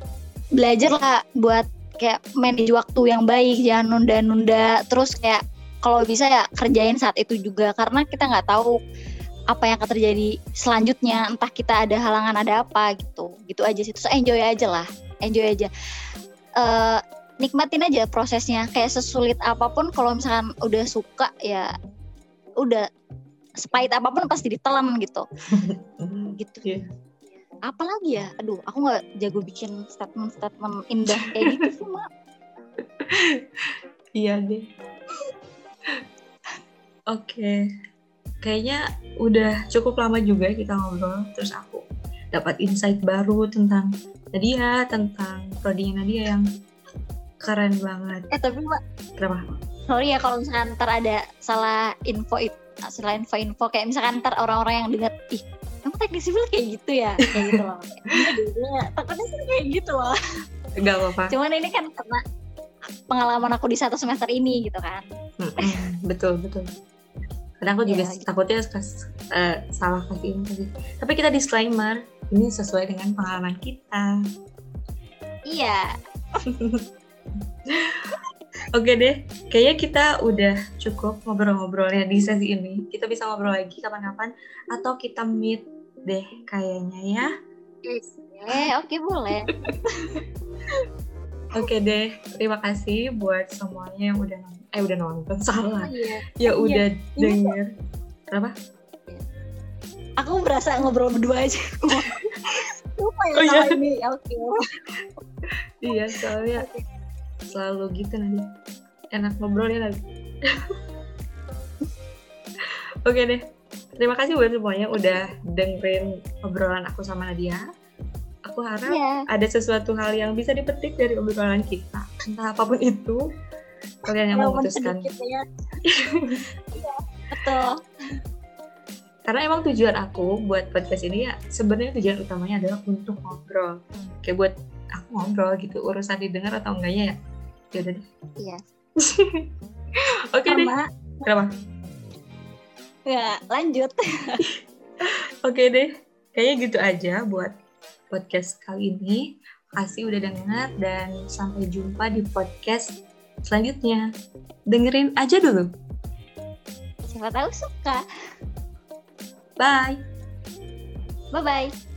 belajar lah buat kayak manage waktu yang baik, jangan nunda-nunda. Terus kayak kalau bisa ya kerjain saat itu juga karena kita nggak tahu apa yang akan terjadi selanjutnya. Entah kita ada halangan ada apa gitu, gitu aja sih. Terus enjoy aja lah, enjoy aja. Eh, nikmatin aja prosesnya. Kayak sesulit apa pun, kalau misalkan udah suka ya udah sepahit apa pun pasti ditelan gitu gitu Iya. apalagi ya aduh aku nggak jago bikin statement statement indah kayak gitu sih mak Iya deh. Oke. Kayaknya udah cukup lama juga kita ngobrol. Terus aku dapat insight baru tentang Nadia, tentang prodinya Nadia yang keren banget. eh tapi mak Kenapa? sorry ya kalau misalkan ntar ada salah info itu salah info info kayak misalkan ntar orang-orang yang dengar ih kamu teknik sipil kayak gitu ya kayak gitu loh Iya, takutnya sih kayak gitu loh Gak apa-apa. cuman ini kan karena pengalaman aku di satu semester ini gitu kan Mm-mm, betul betul. Kadang aku juga Iya, gitu. takutnya eh, salah kasih info. Tapi kita disclaimer, ini sesuai dengan pengalaman kita. iya Oke deh, kayaknya kita udah cukup ngobrol-ngobrolnya di sesi ini. Kita bisa ngobrol lagi kapan-kapan atau kita meet deh kayaknya ya. eh oke boleh Oke deh, terima kasih buat semuanya yang udah nonton. Eh udah nonton salah. Oh, iya. Ya udah Ini- denger. Kenapa? Aku berasa ngobrol berdua aja. Lupa ya Oh, iya. ini. Oke. Iya, soalnya selalu gitu nanti. Enak ngobrol ya nanti. Oke deh. Terima kasih buat semuanya udah dengerin obrolan aku sama Nadia. Aku harap Iya. ada sesuatu hal yang bisa dipetik dari obrolan kita. Entah apa pun itu, kalian yang Walaupun memutuskan. sedikit ya. Iya, Betul. Karena emang tujuan aku buat podcast ini ya sebenarnya tujuan utamanya adalah untuk ngobrol. Kayak buat aku ngobrol gitu, urusan didengar atau enggaknya ya. Ya udah deh. Iya. Oke deh. Sama. Kenapa? Ya, lanjut. Oke deh. Kayaknya gitu aja buat podcast kali ini. Kasih udah denger dan sampai jumpa di podcast selanjutnya. Dengerin aja dulu. Siapa tahu suka. Bye. Bye-bye.